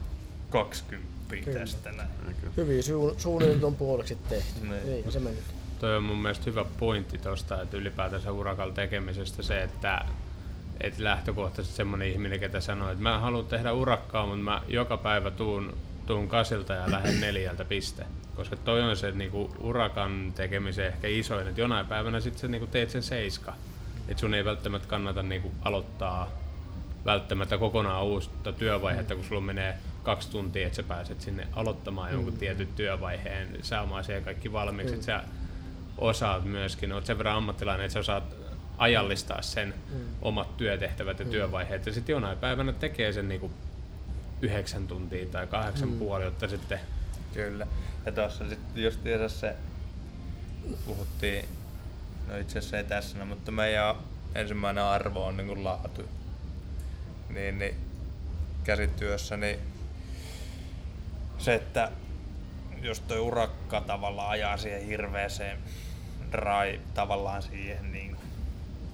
20 Kyllä. tästä näin. Hyvin su- suunniteltu on puoleksi tehty. Niin. Niin. se mennyt. Toi on mun mielestä hyvä pointti tuosta, että ylipäätänsä urakalla tekemisestä se, että et lähtökohtaisesti semmoinen ihminen, ketä sanoo, että mä haluan tehdä urakkaa, mutta mä joka päivä tuun, tuun kasilta ja lähden neljältä piste. Koska toi on se niinku, urakan tekemisen ehkä isoin, että jonain päivänä sit sä niinku, teet sen seiska. Et sun ei välttämättä kannata niinku, aloittaa välttämättä kokonaan uutta työvaihetta, kun sulla menee kaksi tuntia, että sä pääset sinne aloittamaan jonkun tietyn työvaiheen, saamaan siihen kaikki valmiiksi, että sä osaat myöskin, oot sen verran ammattilainen, että sä osaat ajallistaa sen omat työtehtävät ja työvaiheet, ja sitten jonain päivänä tekee sen niinku yhdeksän tuntia tai kahdeksan puoli, jotta sitten Kyllä. Ja tuossa sitten just se, puhuttiin, no itse asiassa ei tässä, mutta meidän ensimmäinen arvo on niin laatu. Niin, niin käsityössä, niin se, että jos toi urakka tavallaan ajaa siihen hirveeseen drive tavallaan siihen, niin,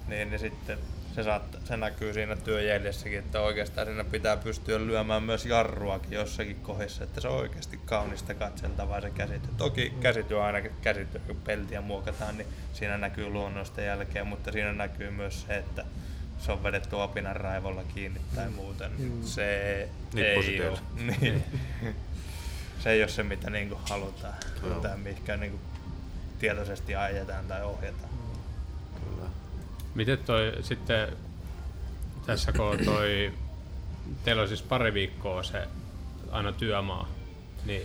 niin, niin sitten se, saattaa, se näkyy siinä työjäljessäkin, että oikeastaan siinä pitää pystyä lyömään myös jarruakin jossakin kohdissa, että se on oikeasti kaunista katseltavaa se käsityö. Toki käsityö aina käsityö, kun peltiä muokataan, niin siinä näkyy luonnosta jälkeen, mutta siinä näkyy myös se, että se on vedetty opinan raivolla kiinni tai muuten. Se ei Nippusiteillä. ole. Niin. se ei ole se, mitä niinku halutaan Joo. tai mihinkä niinku tietoisesti ajetaan tai ohjataan. Miten toi sitten, tässä kun toi, teillä on siis pari viikkoa se aina työmaa, niin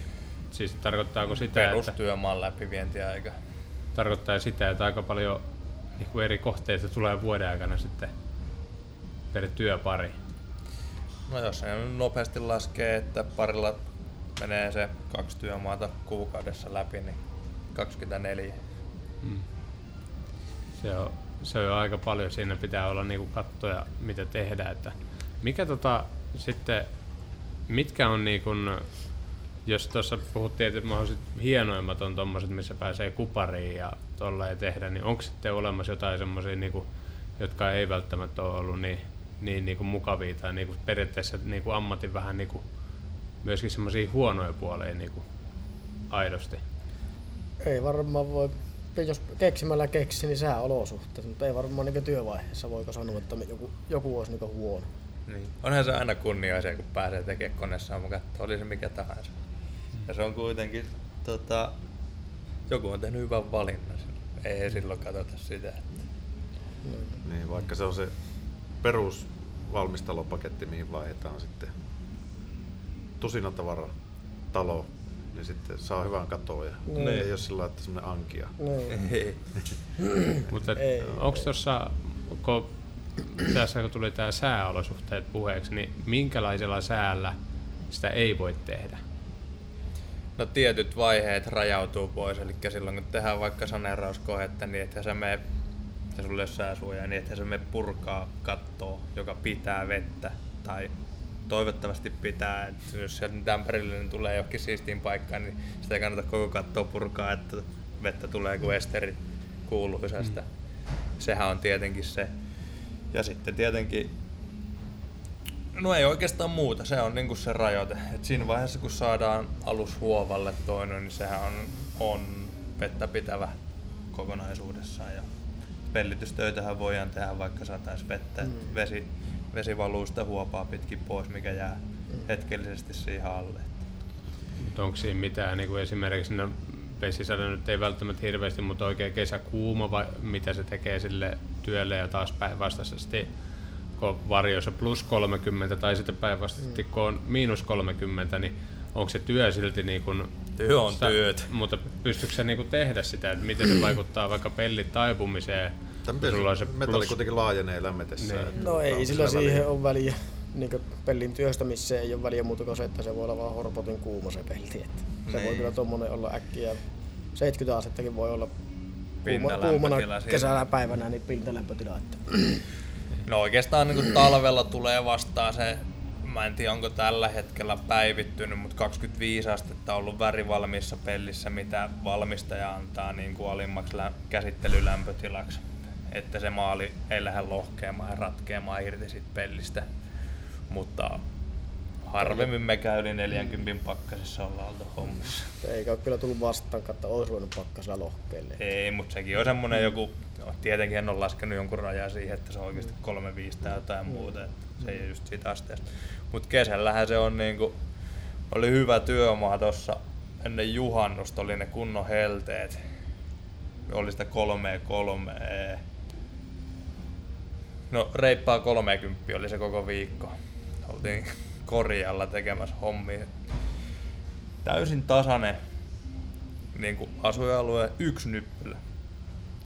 siis tarkoittaako sitä, että, Perustyömaan läpivientiaika. tarkoittaa sitä, että aika paljon niin kuin eri kohteita tulee vuoden aikana sitten per työpari. No jos se nopeasti laskee, että parilla menee se kaksi työmaata kuukaudessa läpi, niin 24. Se on, on aika paljon, siinä pitää olla niinku kattoja, mitä tehdään. Että mikä tota, sitten, mitkä on niinku, jos tuossa puhuttiin, että mahdolliset hienoimmat on tommoset, missä pääsee kupariin ja tolleen tehdä, niin onko sitten olemassa jotain semmoisia, niinku, jotka ei välttämättä ole ollut niin, niin niinku mukavia tai niinku periaatteessa niinku ammatin vähän niinku, myöskin semmoisia huonoja puoleja niinku, aidosti? Ei varmaan voi jos keksimällä keksi, niin sääolosuhteet, mutta ei varmaan niin työvaiheessa voiko sanoa, että joku, joku olisi niin huono. Niin. Onhan se aina kunnia se, kun pääsee tekemään koneessa katsoa, oli se mikä tahansa. Ja se on kuitenkin, tota, joku on tehnyt hyvän valinnan. Ei silloin katsota sitä. Niin, vaikka se on se perus valmistalopaketti, mihin vaihdetaan sitten tusinatavara talo, niin sitten saa hyvän katoa ja Niin. ei ole sillä lailla, että semmoinen ankia. Niin. Mutta onko tuossa, kun tässä kun tuli tämä sääolosuhteet puheeksi, niin minkälaisella säällä sitä ei voi tehdä? No tietyt vaiheet rajautuu pois, eli silloin kun tehdään vaikka saneerauskohetta, niin että se me ja sulle ei ole sääsuojaa, niin että se me purkaa kattoa, joka pitää vettä, tai toivottavasti pitää, että jos sieltä tämperillinen tulee johonkin siistiin paikkaan, niin sitä ei kannata koko kattoa purkaa, että vettä tulee kuin esteri kuuluisasta. Sehän on tietenkin se. Ja sitten tietenkin No ei oikeastaan muuta, se on niinku se rajoite. Et siinä vaiheessa kun saadaan alus huovalle toinen, niin sehän on, on vettä pitävä kokonaisuudessaan. Ja pellitystöitähän voidaan tehdä vaikka sataisi vettä, mm. vesi, vesi valuu sitä huopaa pitkin pois, mikä jää hetkellisesti siihen alle. Mutta onko siinä mitään niin kuin esimerkiksi, no vesisade nyt ei välttämättä hirveästi, mutta oikein kesäkuuma, vai mitä se tekee sille työlle ja taas päinvastaisesti, kun on varjoissa plus 30 tai sitten päinvastaisesti kun on miinus 30, niin onko se työ silti niin kuin, Työ on työt. Mutta pystyykö se niin kuin tehdä sitä, että miten se vaikuttaa vaikka pellit taipumiseen? Miten sulla on se metalli plus- kuitenkin laajenee lämmetessä. Niin. että No ei sillä siihen väliä? ole väliä. Niin pellin työstämiseen ei ole väliä muuta kuin se, että se voi olla vaan horpotin kuuma se pelti. Että se voi Niin. kyllä tuommoinen olla äkkiä. 70 astettakin voi olla kuuma, kuumana kesällä päivänä niin pintalämpötila. Että No oikeastaan niin talvella tulee vastaan se, mä en tiedä onko tällä hetkellä päivittynyt, mutta 25 astetta on ollut värivalmiissa pellissä, mitä valmistaja antaa niin kuin alimmaksi lä- käsittelylämpötilaksi. Että se maali ei lähde lohkeamaan ja ratkeamaan irti siitä pellistä. Mutta harvemmin me käy yli 40 pakkasessa ollaan oltu hommissa. eikä ole kyllä tullut vastaan, että olisi voinut pakkasella lohkeelle. Ei, mutta sekin on semmonen joku, no, tietenkin en ole laskenut jonkun rajaa siihen, että se on oikeasti 3-5 tai jotain muuta, että se ei ole just siitä asteesta. Mutta kesällähän se on niinku, oli hyvä työmaa tossa ennen juhannusta, oli ne kunnon helteet. Oli sitä kolmea kolmea. No reippaa 30 oli se koko viikko. Oltiin korjalla tekemässä hommia. Täysin tasainen niin kuin asuinalue yksi nyppylä.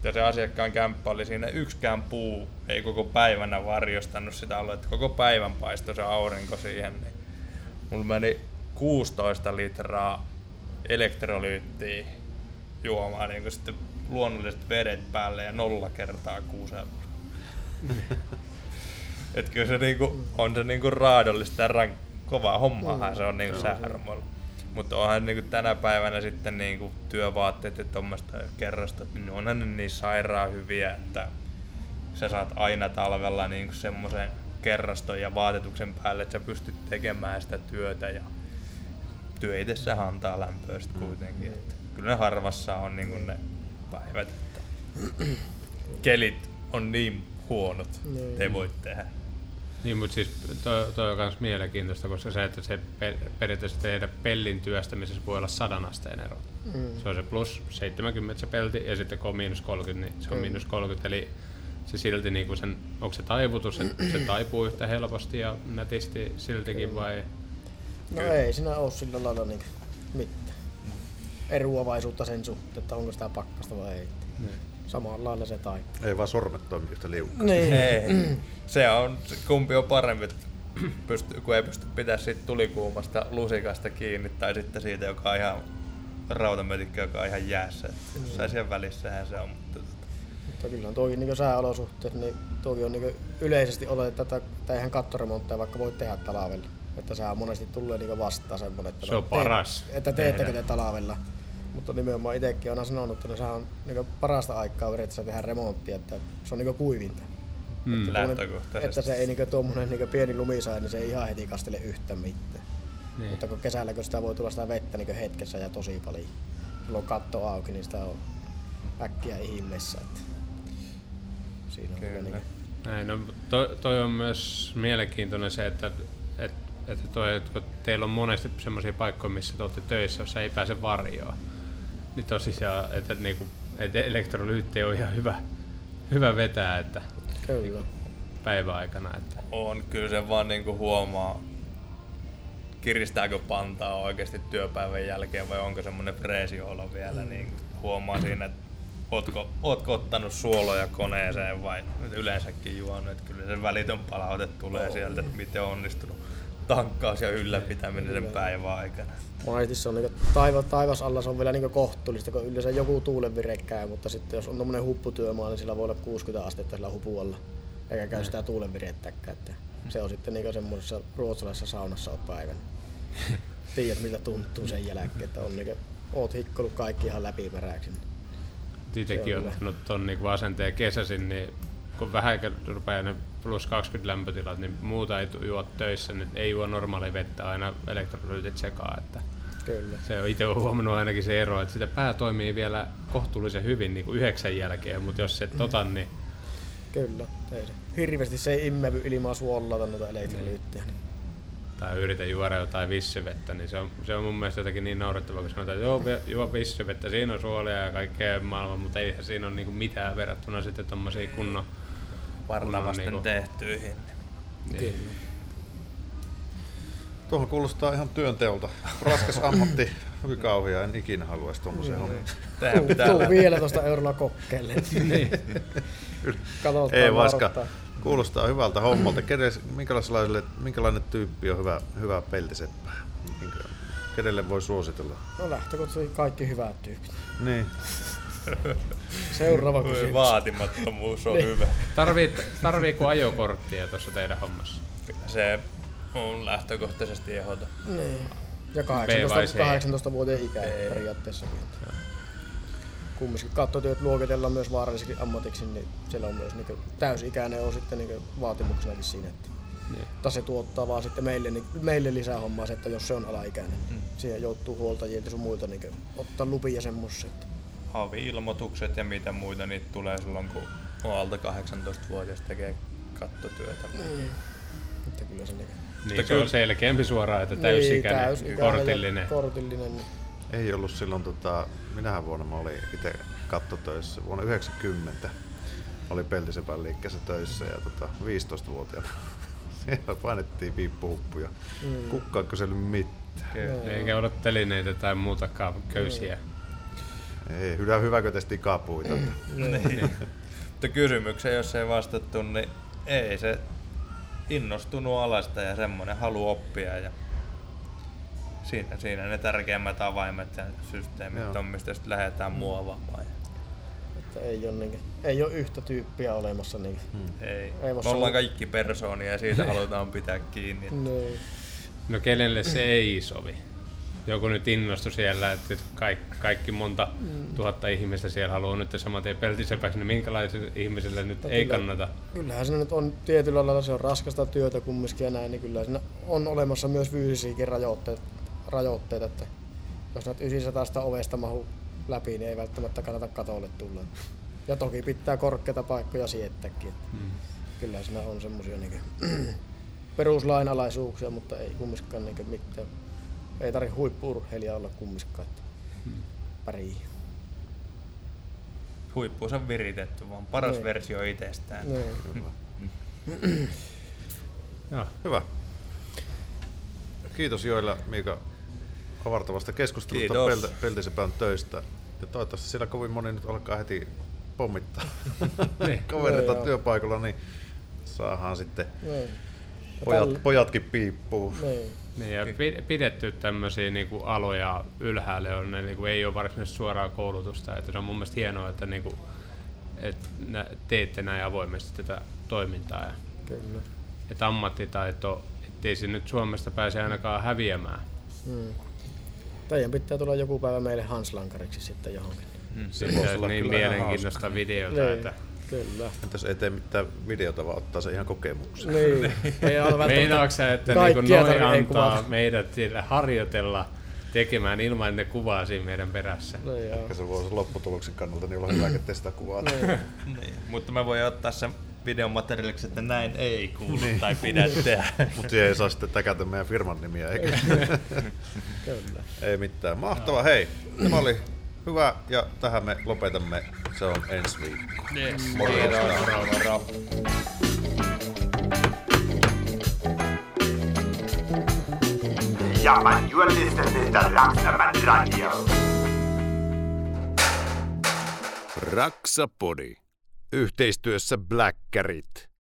Ja se asiakkaan kämppä oli siinä yksikään puu, ei koko päivänä varjostanut sitä aluetta, koko päivän paistoi se aurinko siihen. Niin mulla meni 16 litraa elektrolyyttiä juomaan niin sitten luonnolliset vedet päälle ja nolla kertaa kuusi euroa. Et kyllä se niinku, on se niinku raadollista ja rank, kovaa hommaahan se on niinku sääharmoilla. Mutta onhan niinku tänä päivänä sitten niinku työvaatteet ja tuommoista kerrastot, niin onhan ne niin sairaan hyviä, että sä saat aina talvella niinku semmoisen kerraston ja vaatetuksen päälle, että sä pystyt tekemään sitä työtä ja työ itsessään antaa lämpöä sit kuitenkin. Että kyllä ne harvassa on niinku ne päivät, että kelit on niin huonot, että ei voi tehdä. Niin, mutta siis toi, toi on myös mielenkiintoista, koska se, että se pe- periaatteessa tehdä pellin työstämisessä voi olla sadan asteen ero. Mm. Se on se plus 70 se pelti ja sitten kun on miinus 30, niin se on Mm. miinus 30. Eli se silti niinku sen, onko se taivutus, että se taipuu yhtä helposti ja nätisti siltikin vai? No ei siinä ole sillä lailla niin mitään eroavaisuutta sen suhteen, että onko sitä pakkasta vai ei. Samalla lailla se taipuu. Ei vaan sormet toimi yhtä liukkaasti. Niin. Ei. Se on, kumpi on parempi, että pystyy, kun ei pysty pitää siitä tulikuumasta lusikasta kiinni tai sitten siitä, joka on ihan rautamötikkö, joka on ihan jäässä. Et Jossain siellä välissähän se on. Mutta, tota, Mutta kyllä on toki niin sääolosuhteet, niin toki on niin yleisesti oletetaan, että tai eihän kattoremontteja vaikka voi tehdä talvella. Että sehän monesti tulee niin vastaan semmoinen, että, Se on te- paras että teettekö te talvella. Mutta nimenomaan itsekin olen sanonut, että sehän on niin parasta aikaa yrittää tehdä remonttia, että se on niin kuivinta. Mm. Että. Että se ei niin tuommoinen niin pieni lumisää, niin se ei ihan heti kastele yhtä mitään. Niin. Mutta kun kesällä, kun sitä voi tulla sitä vettä niin hetkessä ja tosi paljon, silloin katto auki, niin sitä on äkkiä ihmeessä. Että siinä on. Kyllä. Niin, Näin, no, toi, toi on myös mielenkiintoinen se, että, että, että toi, että kun teillä on monesti sellaisia paikkoja, missä te olette töissä, jossa ei pääse varjoon. Niin tosiaan, että, niinku, että elektrolyytti on ihan hyvä, hyvä vetää että kyllä. päiväaikana. Että, On, kyllä se vaan niinku huomaa, kiristääkö pantaa oikeasti työpäivän jälkeen vai onko semmoinen freesi olo vielä, niin huomaa siinä, että ootko, ootko ottanut suoloja koneeseen vai yleensäkin juonut, että kyllä se välitön palaute tulee sieltä, että miten on onnistunut tankkaus ja ylläpitäminen sen päivän aikana. Monesti se on niinku taiva, taivas alla se on vielä niinku kohtuullista, kun yleensä joku tuulenvire käy, mutta sitten jos on tommonen hupputyömaa, niin sillä voi olla 60 astetta sillä hupualla. Eikä käy sitä tuulenvirettäkään. Että se on sitten niinku semmoisessa ruotsalaisessa saunassa oot päivän. Tiedät miltä tuntuu sen jälkeen, että on niinku, oot hikkonut kaikki ihan läpiperäksi. itsekin Kyllä. olen ottanut ton niinku asenteen kesäsin, niin kun vähän rupeaa ne plus 20 lämpötilat, niin muuta ei juo töissä, niin ei juo normaali vettä, aina elektrolyytit sekaan. Että Kyllä. se on itse huomannut ainakin se ero, että sitä pää toimii vielä kohtuullisen hyvin niin kuin yhdeksän jälkeen, mutta jos et tota, niin Kyllä. Ei se. Hirveästi se ei immevy ilmaa suollata noita elektrolyyttejä. Niin. tai yritä juoda jotain vissyvettä, niin se on, se on mun mielestä jotenkin niin naurettavaa, kun sanotaan, että joo, juo vissyvettä, siinä on suolia ja kaikkea maailman, mutta eihän siinä ole niinku mitään verrattuna sitten tommosiin kunnon Vartavasten niinku- tehtyihin. Kyllä. Tuohon kuulostaa ihan työnteolta. Raskas ammatti, hyvin kauhia, en ikinä haluaisi tuommoisen homman. Tehän Tuu, vielä tuosta eurolla kokkeelle. Niin. Ei vaska. Kuulostaa hyvältä hommalta. Kedes, minkälaiselle, minkälainen tyyppi on hyvä, hyvä peltiseppä? Minkä, kenelle voi suositella? No lähtökohtaisesti kaikki hyvät tyypit. Niin. Seuraava kysymys. Vaatimattomuus on Niin. hyvä. Tarvii, tarviiko ajokorttia tuossa teidän hommassa? Se on lähtökohtaisesti ehdoton. Niin. Ja B vai C? 18, 18 vuoteen ikä periaatteessa. Kumminkin kattotyöt luokitellaan myös vaarallisiksi ammatiksi, niin siellä on myös niin täysikäinen on sitten niin vaatimuksenakin siinä, että Niin. mutta se tuottaa vaan sitten meille, niin, meille lisää hommaa se, että jos se on alaikäinen, mm. siihen joutuu huoltajilta sun muilta niin ottaa lupia semmoisia. Että Havi-ilmoitukset ja mitä muita niitä tulee silloin, kun on alta 18-vuotias tekee kattotyötä. että kyllä se niin, Niin, se on selkeämpi suoraan, että täysikäinen, Niin, kortillinen. kortillinen niin Ei ollut silloin, tota, minähän vuonna mä olin itse kattotöissä, vuonna 90 oli Peltisepän liikkeessä töissä ja tota, 15-vuotiaana. Siellä painettiin piippuhuppuja. Mm. Kukka ei kysellyt mitään. Eikä ole telineitä tai muutakaan köysiä. Ei, hyvä, hyväkö testi kapuita. Niin. Mutta kysymykseen, jos ei vastattu, niin ei se innostunut alasta ja semmoinen halu oppia. Ja siinä, siinä ne tärkeimmät avaimet ja systeemit Joo. on, mistä sitten lähdetään muovaamaan. että ei ole, niin, ei ole yhtä tyyppiä olemassa. Niin, Ei. Ei Me ollaan kaikki persoonia ja siitä halutaan pitää kiinni. niin. No kenelle se ei sovi? Joku nyt innostui siellä, että kaikki, kaikki monta tuhatta ihmistä siellä haluaa nyt saman tien peltisepäksi, niin minkälaisille ihmisille nyt ei kyllä- kannata? Kyllähän se nyt on tietyllä lailla se on raskasta työtä kumminkin ja näin, niin kyllä siinä on olemassa myös fyysisiäkin rajoitteet, rajoitteita, että jos näet 900 ovesta mahu läpi, niin ei välttämättä kannata katolle tulla. Ja toki pitää korkeita paikkoja siettääkin. Että Mm. Kyllä siinä on semmoisia niin peruslainalaisuuksia, mutta ei kumminkaan niin mitään. Ei tarvitse huippu-urheilija olla kumminkaan, että pärjää. Huippuunsa viritetty, vaan paras Niin. versio itsestään. Joo. Hyvä. Kiitos Joilla Miika avartavasta keskustelusta. Pelte, Peltisepän töistä. Ja toivottavasti siellä kovin moni nyt alkaa heti pommittaa Niin. kavereita työpaikalla, niin saadaan sitten Niin. Ja pojat, pojatkin piippuu. Niin. Niin, ja pi- pidetty tämmöisiä niinku aloja ylhäällä, on ne niinku ei ole varsinaisesti suoraa koulutusta. Että se on mun mielestä hienoa, että niinku, et nä- teette näin avoimesti tätä toimintaa. Ja, Kyllä. että ammattitaito, ettei se nyt Suomesta pääse ainakaan häviämään. Mm. Teidän pitää tulla joku päivä meille Hanslankariksi sitten johonkin. Se Se on niin mielenkiintoista videota, Niin, että Kyllä. Entäs ei tee mitään videota, vaan ottaa se ihan kokemukseen. Niin. Ei ole välttämättä sä, että niinku noin antaa kuvata. meidät siellä harjoitella tekemään ilman, että ne kuvaa siinä meidän perässä. No joo. Ehkä se voisi lopputuloksen kannalta niin olla hyvä, että sitä kuvaa. Niin. Mutta me voi ottaa sen videon materiaaliksi, että näin ei kuulu niin. tai pidä tehdä. Mutta ei saa sitten täkätä meidän firman nimiä, eikä? Kyllä. ei mitään. Mahtava, hei. Tämä oli hyvä ja tähän me lopetamme. Se on ensi viikko. Yes. Moro. Moro, moro. Ja, man, you are listening to Raksaman Radio. Raksapodi. Yhteistyössä Blackkärit.